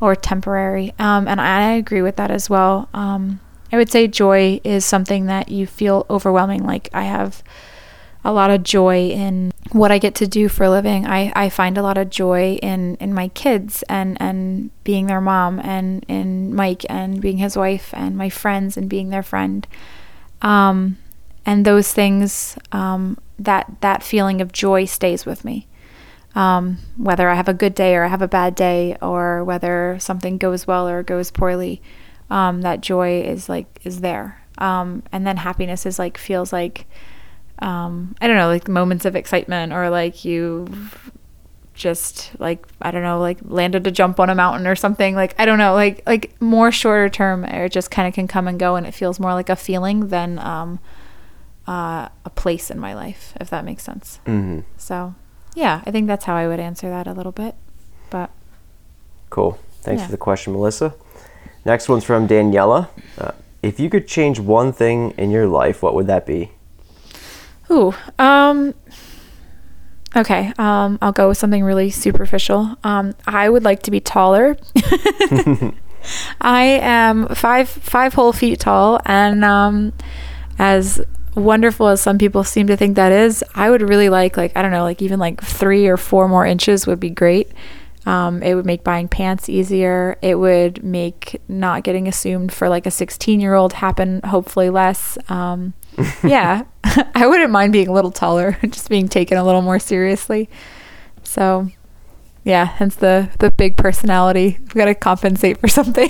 or temporary. Um, and I agree with that as well. Um, I would say joy is something that you feel overwhelming. Like I have a lot of joy in what I get to do for a living. I, I find a lot of joy in, in my kids and, and being their mom and in Mike and being his wife and my friends and being their friend. Um, and those things, um, that, that feeling of joy stays with me. Um, whether I have a good day or I have a bad day or whether something goes well or goes poorly, um, that joy is like, is there. Um, and then happiness is like, feels like, um, I don't know, like moments of excitement or like you just like I don't know, like landed a jump on a mountain or something. Like I don't know, like like more shorter term, it just kind of can come and go, and it feels more like a feeling than um, uh, a place in my life, if that makes sense. Mm-hmm. So, yeah, I think that's how I would answer that a little bit. But Cool. Thanks Yeah. for the question, Melissa. Next one's from Daniela. Uh, if you could change one thing in your life, what would that be? Ooh, um, okay. Um, I'll go with something really superficial. Um, I would like to be taller. [LAUGHS] I am five five whole feet tall, and um, as wonderful as some people seem to think that is, I would really like like I don't know, like even like three or four more inches would be great. Um, it would make buying pants easier. It would make not getting assumed for like a 16 year old happen hopefully less. Um, [LAUGHS] yeah, [LAUGHS] I wouldn't mind being a little taller, [LAUGHS] just being taken a little more seriously. So, yeah, hence the the big personality. We got to compensate for something.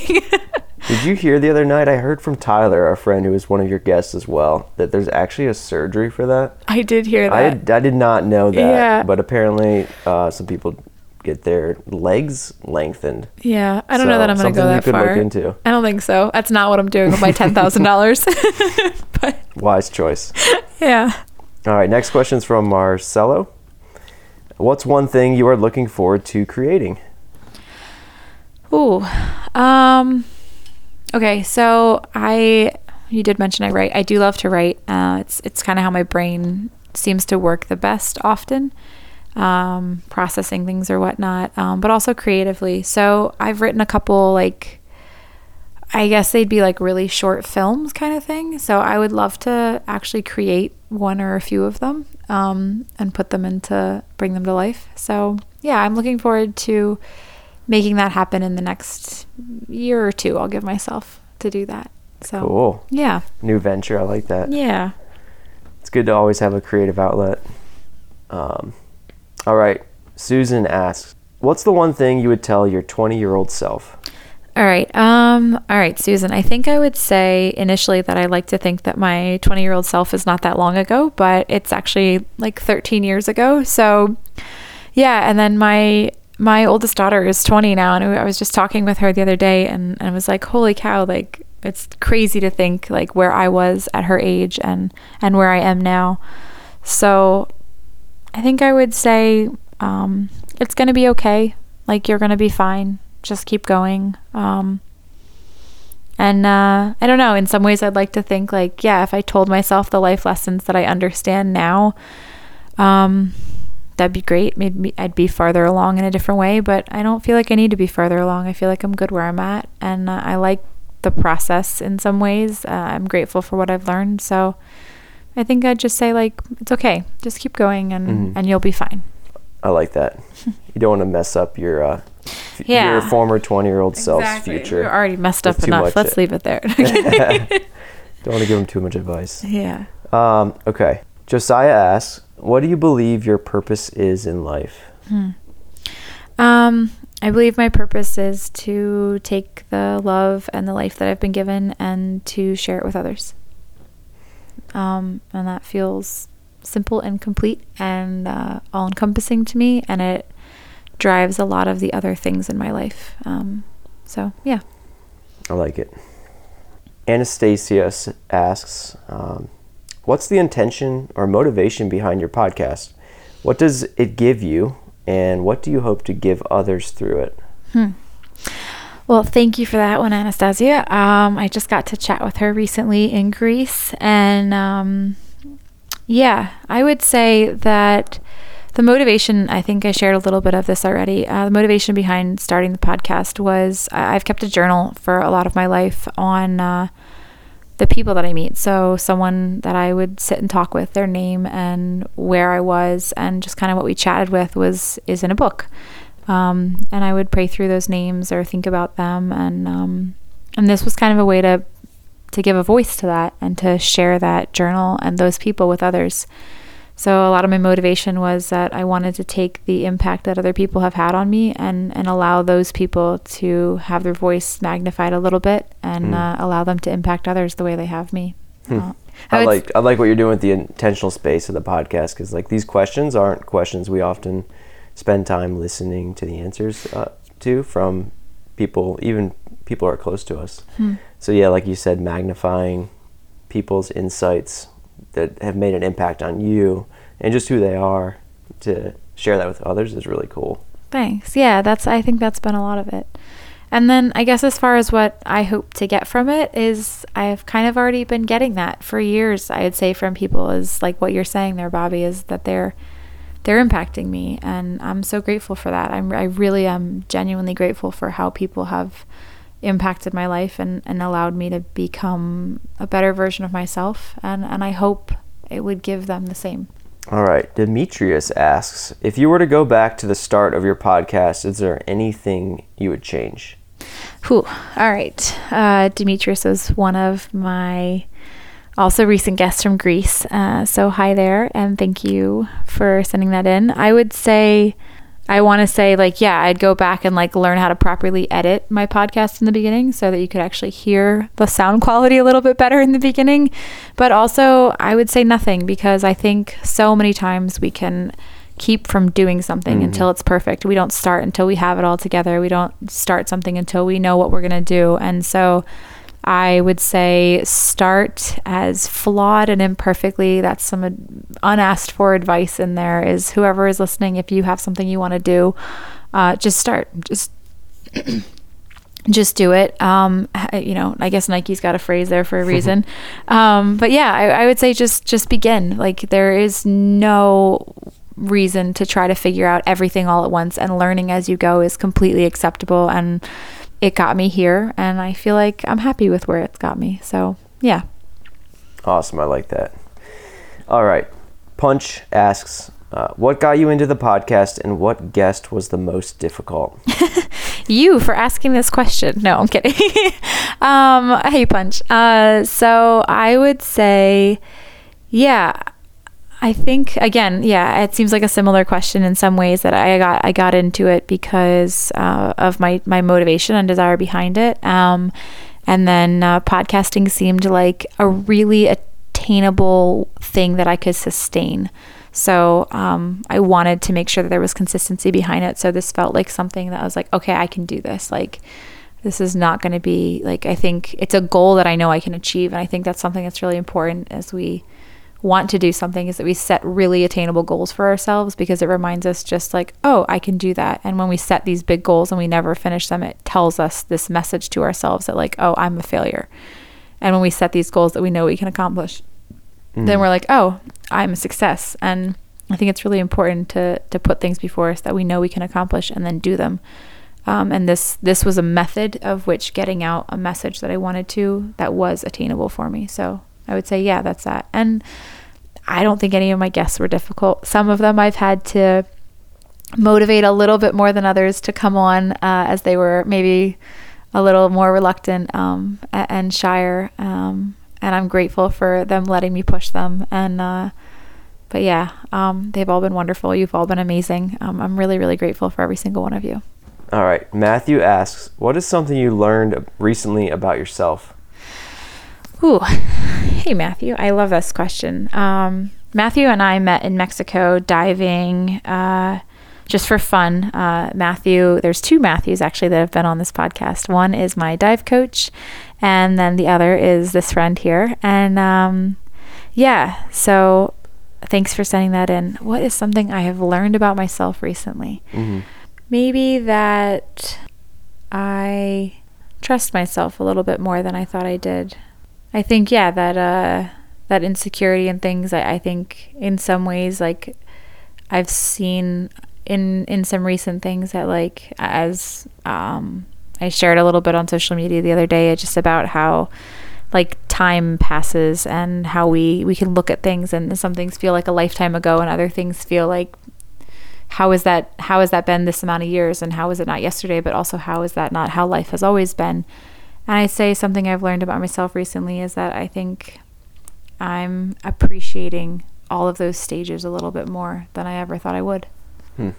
Did you hear the other night? I heard from Tyler, our friend who was one of your guests as well, that there's actually a surgery for that. I did hear that. I, I did not know that, Yeah. but apparently uh, some people get their legs lengthened. yeah, I don't know that I'm going to go that far. I don't think so. That's not what I'm doing with my ten thousand dollars. but Wise choice. [LAUGHS] yeah. All right, next question is from Marcelo. What's one thing you are looking forward to creating? Ooh. Um okay, so I you did mention I write. I do love to write. Uh it's it's kind of how my brain seems to work the best often. Um processing things or whatnot. Um but also creatively. So I've written a couple like I guess they'd be like really short films kind of thing. So I would love to actually create one or a few of them um, and put them into bring them to life. So yeah, I'm looking forward to making that happen in the next year or two. I'll give myself to do that. So Cool. yeah, New venture. I like that. yeah. It's good to always have a creative outlet. Um, all right. Susan asks, What's the one thing you would tell your 20 year old self? All right. Um, all right, Susan. I think I would say initially that I like to think that my 20 year old self is not that long ago, but it's actually like 13 years ago. So, yeah. And then my my oldest daughter is 20 now, and I was just talking with her the other day, and, and I was like, "Holy cow! Like it's crazy to think like where I was at her age and and where I am now." So, I think I would say um, it's gonna be okay. Like you're gonna be fine. Just keep going. Um, and uh, I don't know. In some ways, I'd like to think like, yeah, if I told myself the life lessons that I understand now, um, that'd be great. Maybe I'd be farther along in a different way. But I don't feel like I need to be farther along. I feel like I'm good where I'm at, and uh, I like the process in some ways. Uh, I'm grateful for what I've learned. So I think I'd just say like, it's okay. Just keep going, and Mhm. and you'll be fine. I like that. [LAUGHS] you don't want to mess up your uh, Yeah. your former 20 year old self's future. You're already messed up enough. Let's leave it there. [LAUGHS] don't want to give him too much advice. yeah. Um, okay. Josiah asks, What do you believe your purpose is in life? Um, I believe my purpose is to take the love and the life that I've been given and to share it with others. Um, and that feels simple and complete and uh, all encompassing to me, and it drives a lot of the other things in my life. Um, so, yeah. I like it. Anastasia asks, um, What's the intention or motivation behind your podcast? What does it give you, and what do you hope to give others through it? Well, thank you for that one, Anastasia. Um, I just got to chat with her recently in Greece, and um, yeah, I would say that the motivation. I think I shared a little bit of this already. Uh, the motivation behind starting the podcast was I've kept a journal for a lot of my life on. Uh, the people that I meet. So someone that I would sit and talk with, their name and where I was, and just kind of what we chatted with was is in a book. Um, and I would pray through those names or think about them, and um, and this was kind of a way to to give a voice to that and to share that journal and those people with others. So a lot of my motivation was that I wanted to take the impact that other people have had on me and, and allow those people to have their voice magnified a little bit and mm. uh, allow them to impact others the way they have me. Hmm. Uh, I, I like I like what you're doing with the intentional space of the podcast because like these questions aren't questions we often spend time listening to the answers uh, to from people, even people who are close to us. Hmm. So yeah, like you said, magnifying people's insights that have made an impact on you and just who they are to share that with others is really cool. Thanks. Yeah, that's I think that's been a lot of it. And then I guess as far as what I hope to get from it is I've kind of already been getting that for years. I'd say from people is like what you're saying there, Bobby, is that they're they're impacting me, and I'm so grateful for that. I'm I really am genuinely grateful for how people have impacted my life and, and allowed me to become a better version of myself. And, and I hope it would give them the same. All right. Demetrius asks If you were to go back to the start of your podcast, is there anything you would change? Whew. All right. Uh, Demetrius is one of my also recent guests from Greece. Uh, so, hi there, and thank you for sending that in. I would say I want to say like yeah, I'd go back and like learn how to properly edit my podcast in the beginning so that you could actually hear the sound [LAUGHS] quality a little bit better in the beginning. But also, I would say nothing because I think so many times we can keep from doing something mm-hmm. until it's perfect. We don't start until we have it all together. We don't start something until we know what we're going to do. And so I would say start as flawed and imperfectly. That's some unasked for advice in there. Is whoever is listening, if you have something you want to do, uh, just start. Just. [CLEARS THROAT] just do it. Um, you know, I guess Nike's got a phrase there for a [LAUGHS] reason. um, but yeah, I, I would say just just begin. Like there is no reason to try to figure out everything all at once, and learning as you go is completely acceptable and it got me here and I feel like I'm happy with where it's got me. So, yeah. Awesome. I like that. All right. Punch asks, uh, what got you into the podcast and what guest was the most difficult? [LAUGHS] you for asking this question. No, I'm kidding. [LAUGHS] um, hey, Punch. Uh, so I would say, yeah, I think again, yeah, it seems like a similar question in some ways that I got I got into it because uh, of my my motivation and desire behind it. Um, and then uh, podcasting seemed like a really attainable thing that I could sustain. So um, I wanted to make sure that there was consistency behind it. So this felt like something that I was like, okay, I can do this. Like this is not going to be like I think it's a goal that I know I can achieve, and I think that's something that's really important as we want to do something is that we set really attainable goals for ourselves because it reminds us just like, oh, I can do that. And when we set these big goals and we never finish them, it tells us this message to ourselves that, like, oh, I'm a failure. And when we set these goals that we know we can accomplish, mm. then we're like, oh, I'm a success. And I think it's really important to to put things before us that we know we can accomplish and then do them. Um, and this this was a method of which getting out a message that I wanted to that was attainable for me. So I would say, yeah, that's that. And I don't think any of my guests were difficult. Some of them I've had to motivate a little bit more than others to come on uh, as they were maybe a little more reluctant um, and shyer. Um, and I'm grateful for them letting me push them. And, uh, but yeah, um, they've all been wonderful. You've all been amazing. Um, I'm really, really grateful for every single one of you. All right. Matthew asks, What is something you learned recently about yourself? Ooh, [LAUGHS] hey Matthew, I love this question. Um, Matthew and I met in Mexico diving uh, just for fun. Uh, Matthew, there's two Matthews actually that have been on this podcast. One is my dive coach, and then the other is this friend here. And um, yeah, so thanks for sending that in. What is something I have learned about myself recently? Mm-hmm. Maybe that I trust myself a little bit more than I thought I did. I think yeah that uh that insecurity and things I, I think in some ways like I've seen in in some recent things that like as um I shared a little bit on social media the other day just about how like time passes and how we we can look at things and some things feel like a lifetime ago and other things feel like how is that how has that been this amount of years and how is it not yesterday but also how is that not how life has always been and i say something i've learned about myself recently is that i think i'm appreciating all of those stages a little bit more than i ever thought i would hmm.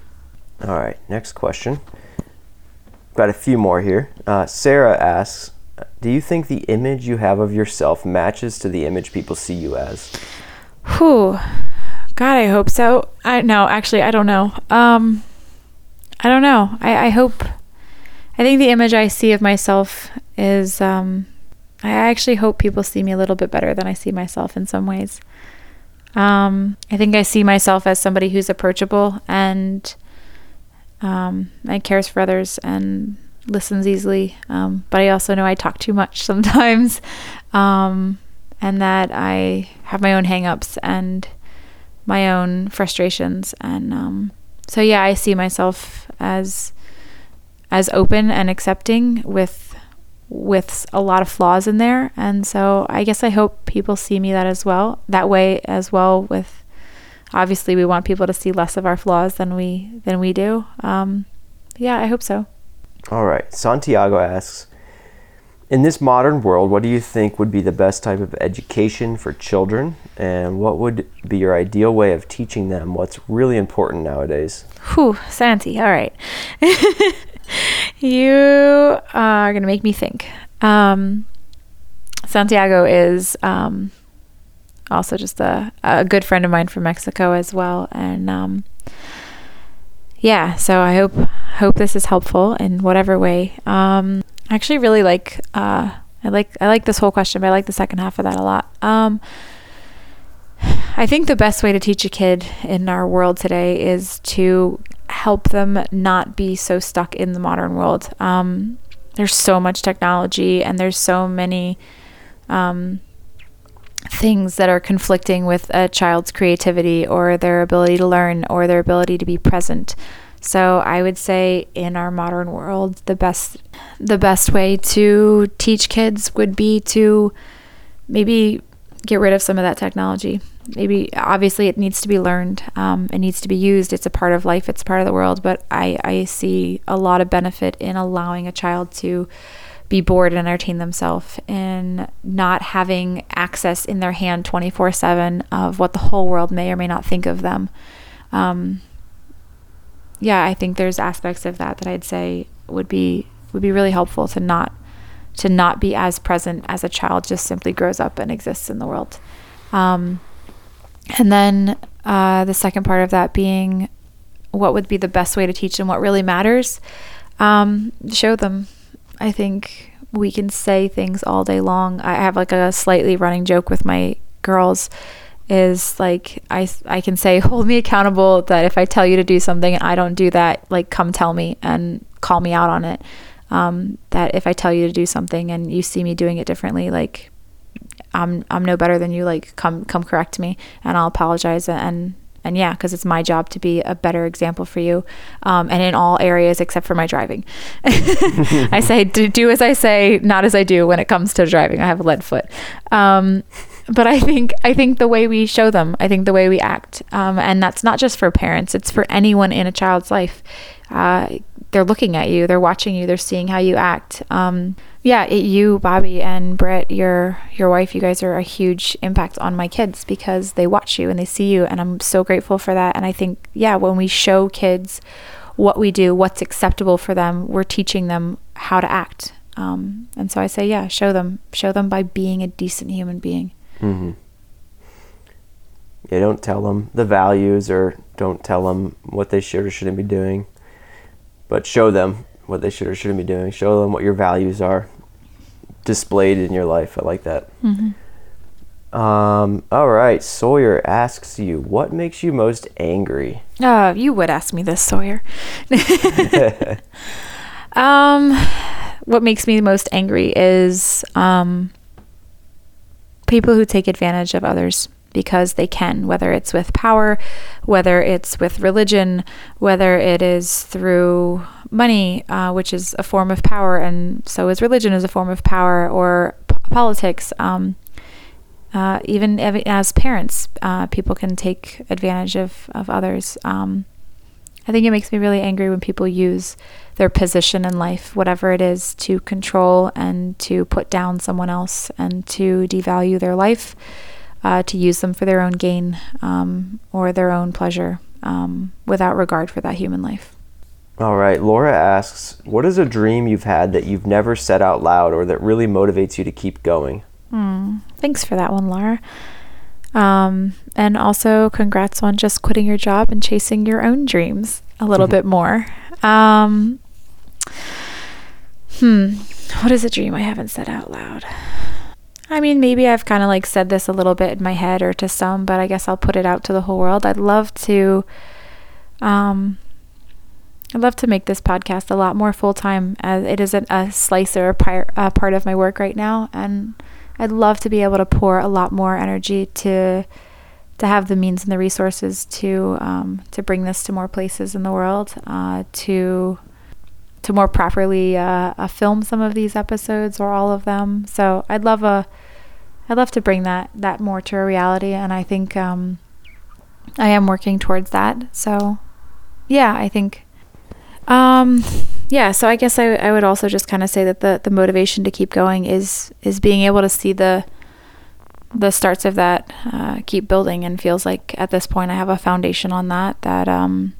all right next question got a few more here uh, sarah asks do you think the image you have of yourself matches to the image people see you as Whew. God, I hope so. I no, actually, I don't know. Um, I don't know. I, I hope. I think the image I see of myself is. Um, I actually hope people see me a little bit better than I see myself in some ways. Um, I think I see myself as somebody who's approachable and um, and cares for others and listens easily. Um, but I also know I talk too much [LAUGHS] sometimes, um, and that I have my own hangups and my own frustrations and um, so yeah i see myself as as open and accepting with with a lot of flaws in there and so i guess i hope people see me that as well that way as well with obviously we want people to see less of our flaws than we than we do um, yeah i hope so all right santiago asks in this modern world, what do you think would be the best type of education for children? And what would be your ideal way of teaching them what's really important nowadays? Whew, Santi, all right. [LAUGHS] you are going to make me think. Um, Santiago is um, also just a, a good friend of mine from Mexico as well. And um, yeah, so I hope hope this is helpful in whatever way. Um, I actually really like uh, I like I like this whole question, but I like the second half of that a lot. Um, I think the best way to teach a kid in our world today is to help them not be so stuck in the modern world. Um, there's so much technology and there's so many um, things that are conflicting with a child's creativity or their ability to learn or their ability to be present. So I would say in our modern world, the best the best way to teach kids would be to maybe get rid of some of that technology. Maybe obviously it needs to be learned. Um, it needs to be used. It's a part of life. It's part of the world. But I I see a lot of benefit in allowing a child to be bored and entertain themselves and not having access in their hand 24 7 of what the whole world may or may not think of them. Um, yeah, I think there's aspects of that that I'd say would be would be really helpful to not to not be as present as a child just simply grows up and exists in the world. Um, and then uh, the second part of that being what would be the best way to teach them what really matters. Um, show them. I think we can say things all day long. I have like a slightly running joke with my girls is like I, I can say [LAUGHS] hold me accountable that if i tell you to do something and i don't do that like come tell me and call me out on it um, that if i tell you to do something and you see me doing it differently like i'm i'm no better than you like come come correct me and i'll apologize and and yeah because it's my job to be a better example for you um, and in all areas except for my driving [LAUGHS] i say do, do, as i say not as i do when it comes to driving i have a lead foot um, but I think I think the way we show them, I think the way we act, um, and that's not just for parents; it's for anyone in a child's life. Uh, they're looking at you, they're watching you, they're seeing how you act. Um, yeah, it, you, Bobby, and Britt, your your wife, you guys are a huge impact on my kids because they watch you and they see you, and I'm so grateful for that. And I think, yeah, when we show kids what we do, what's acceptable for them, we're teaching them how to act. Um, and so I say, yeah, show them, show them by being a decent human being. Mm-hmm. Yeah, don't tell them the values or don't tell them what they should or shouldn't be doing, but show them what they should or shouldn't be doing. Show them what your values are displayed in your life. I like that. Mm-hmm. Um, all right. Sawyer asks you, what makes you most angry? Uh, you would ask me this, Sawyer. [LAUGHS] [LAUGHS] um, what makes me most angry is um, people who take advantage of others because they can, whether it's with power, whether it's with religion, whether it is through money, uh, which is a form of power, and so is religion as a form of power, or p- politics. Um, uh, even ev- as parents, uh, people can take advantage of, of others. Um, I think it makes me really angry when people use their position in life, whatever it is, to control and to put down someone else and to devalue their life, uh, to use them for their own gain um, or their own pleasure um, without regard for that human life. All right. Laura asks, What is a dream you've had that you've never said out loud or that really motivates you to keep going? Hmm. Thanks for that one, Laura. Um, and also, congrats on just quitting your job and chasing your own dreams a little [LAUGHS] bit more. Um, hmm. What is a dream I haven't said out loud? I mean, maybe I've kind of like said this a little bit in my head or to some, but I guess I'll put it out to the whole world. I'd love to, um, I'd love to make this podcast a lot more full time as it isn't a slice or a, a part of my work right now. And I'd love to be able to pour a lot more energy to, to have the means and the resources to, um, to bring this to more places in the world, uh, to, to more properly uh, uh, film some of these episodes or all of them. So I'd love a, I'd love to bring that that more to a reality, and I think um, I am working towards that. So yeah, I think. Um, yeah, so I guess I, I would also just kind of say that the, the motivation to keep going is is being able to see the the starts of that uh, keep building and feels like at this point I have a foundation on that that um,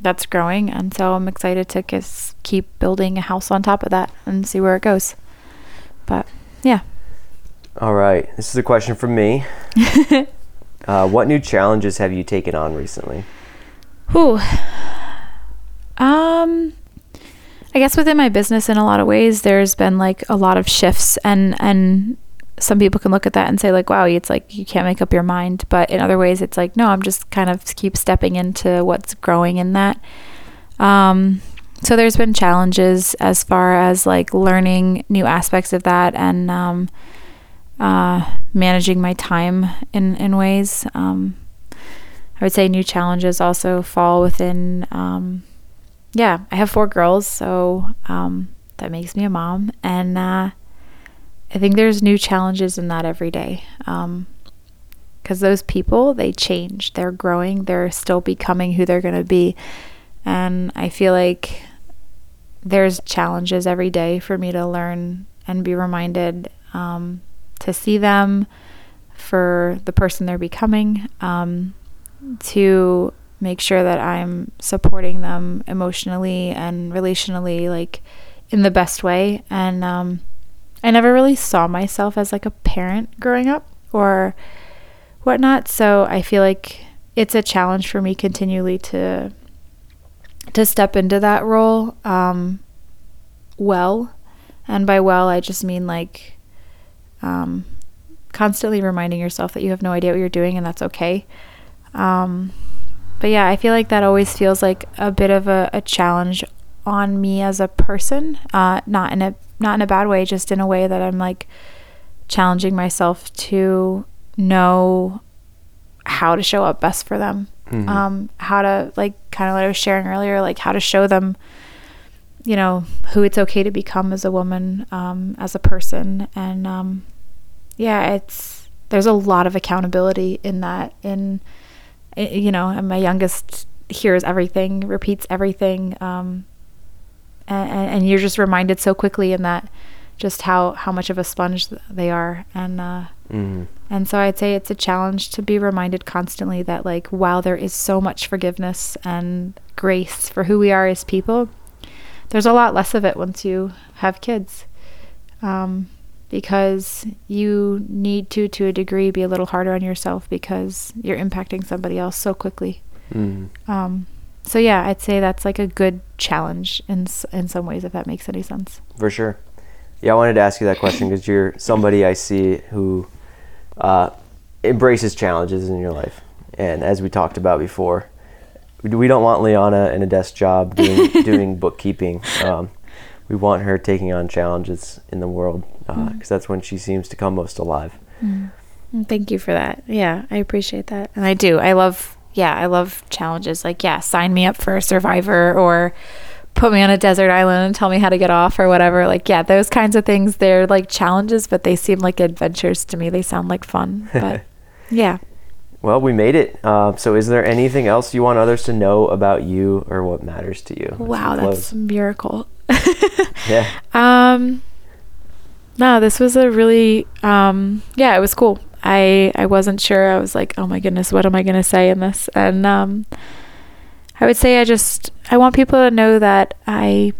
that's growing and so i'm excited to just keep building a house on top of that and see where it goes but yeah All right. This is a question from me. [LAUGHS] uh, what new challenges have you taken on recently? Whew. um i guess within my business in a lot of ways there's been like a lot of shifts and and some people can look at that and say like wow it's like you can't make up your mind. But in other ways it's like no i'm just kind of keep stepping into what's growing in that. Um so there's been challenges as far as like learning new aspects of that and um uh managing my time in in ways. Um i would say new challenges also fall within um yeah i have four girls so um that makes me a mom. And uh I think there's new challenges in that every day. Um, because those people, they change, they're growing, they're still becoming who they're going to be. And I feel like there's challenges every day for me to learn and be reminded um, to see them for the person they're becoming, um, to make sure that I'm supporting them emotionally and relationally, like in the best way. And, um, I never really saw myself as like a parent growing up or whatnot. So I feel like it's a challenge for me continually to to step into that role um, well. And by well, I just mean like um, constantly reminding yourself that you have no idea what you're doing and that's okay. Um, but yeah, I feel like that always feels like a bit of a, a challenge on me as a person, uh, not in a not in a bad way, just in a way that I'm like challenging myself to know how to show up best for them. Mhm. Um, how to like kind of what I was sharing earlier, like how to show them, you know, who it's okay to become as a woman, um, as a person, and um, yeah, it's there's a lot of accountability in that. In you know, and my youngest hears everything, repeats everything. Um, and, and you're just reminded so quickly in that just how how much of a sponge they are and uh Mhm. and so I'd say it's a challenge to be reminded constantly that like while there is so much forgiveness and grace for who we are as people there's a lot less of it once you have kids um because you need to to a degree be a little harder on yourself because you're impacting somebody else so quickly Mhm. um, so yeah, I'd say that's like a good challenge in in some ways, if that makes any sense. For sure. Yeah, I wanted to ask you that question because you're somebody I see who uh, embraces challenges in your life. And as we talked about before, we don't want Liana in a desk job doing, [LAUGHS] doing bookkeeping. Um, we want her taking on challenges in the world because that's when she seems to come most alive. Mm, Thank you for that. Yeah, I appreciate that, and I do. I love. Yeah, I love challenges. Like, yeah, sign me up for a Survivor or put me on a desert island and tell me how to get off or whatever. Like, yeah, those kinds of things, they're like challenges, but they seem like adventures to me. They sound like fun. But [LAUGHS] yeah. Well, we made it. Uh, so, is there anything else you want others to know about you or what matters to you? Wow, that's a miracle. [LAUGHS] yeah. Um, no, this was a really, um, yeah, it was cool. I I wasn't sure. I was like, oh my goodness, what am I gonna say in this? And um, I would say I just I want people to know that I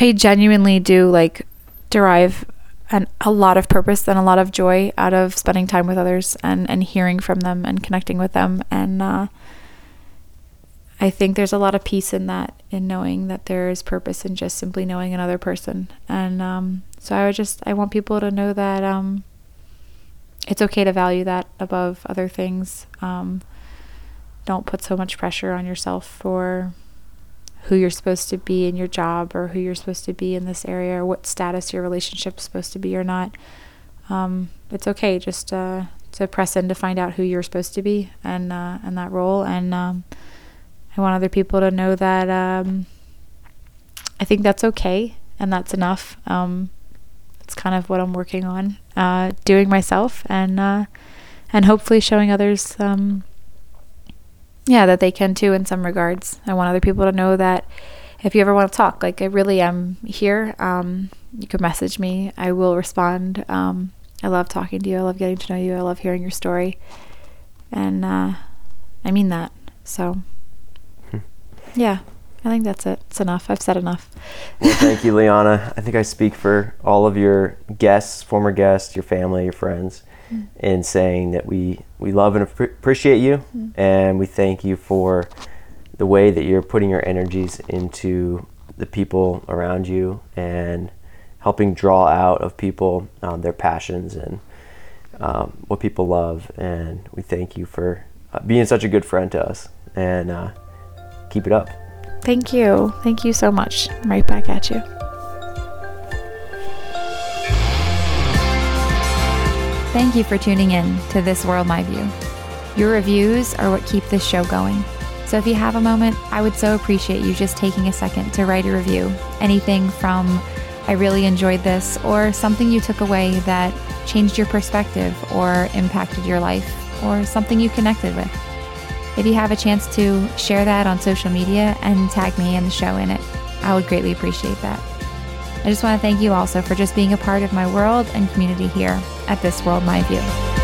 I genuinely do like derive an, a lot of purpose and a lot of joy out of spending time with others and, and hearing from them and connecting with them. And uh, I think there's a lot of peace in that, in knowing that there is purpose in just simply knowing another person. And um, so I would just, I want people to know that um, it's okay to value that above other things. Um, don't put so much pressure on yourself for who you're supposed to be in your job or who you're supposed to be in this area or what status your relationship's supposed to be or not. Um, it's okay just uh, to press in to find out who you're supposed to be and uh, and that role. And um, I want other people to know that um, I think that's okay and that's enough. Um, it's kind of what I'm working on, uh, doing myself and uh, and hopefully showing others um, yeah, that they can too in some regards. I want other people to know that if you ever want to talk, like I really am here. Um, you can message me. I will respond. Um, I love talking to you. I love getting to know you. I love hearing your story, and uh, I mean that. So, hmm. yeah, I think that's it. It's enough. I've said enough. well, thank you, Liana. I think I speak for all of your guests, former guests, your family, your friends mm. in saying that we, we love and appreciate you mm. and we thank you for the way that you're putting your energies into the people around you and helping draw out of people um, their passions and um, what people love. And we thank you for uh, being such a good friend to us and uh, keep it up. Thank you. Thank you so much. I'm right back at you. Thank you for tuning in to This World My View. Your reviews are what keep this show going. So if you have a moment, I would so appreciate you just taking a second to write a review. Anything from I really enjoyed this, or something you took away that changed your perspective or impacted your life, or something you connected with. If you have a chance to share that on social media and tag me and the show in it, I would greatly appreciate that. I just want to thank you also for just being a part of my world and community here at This World My View.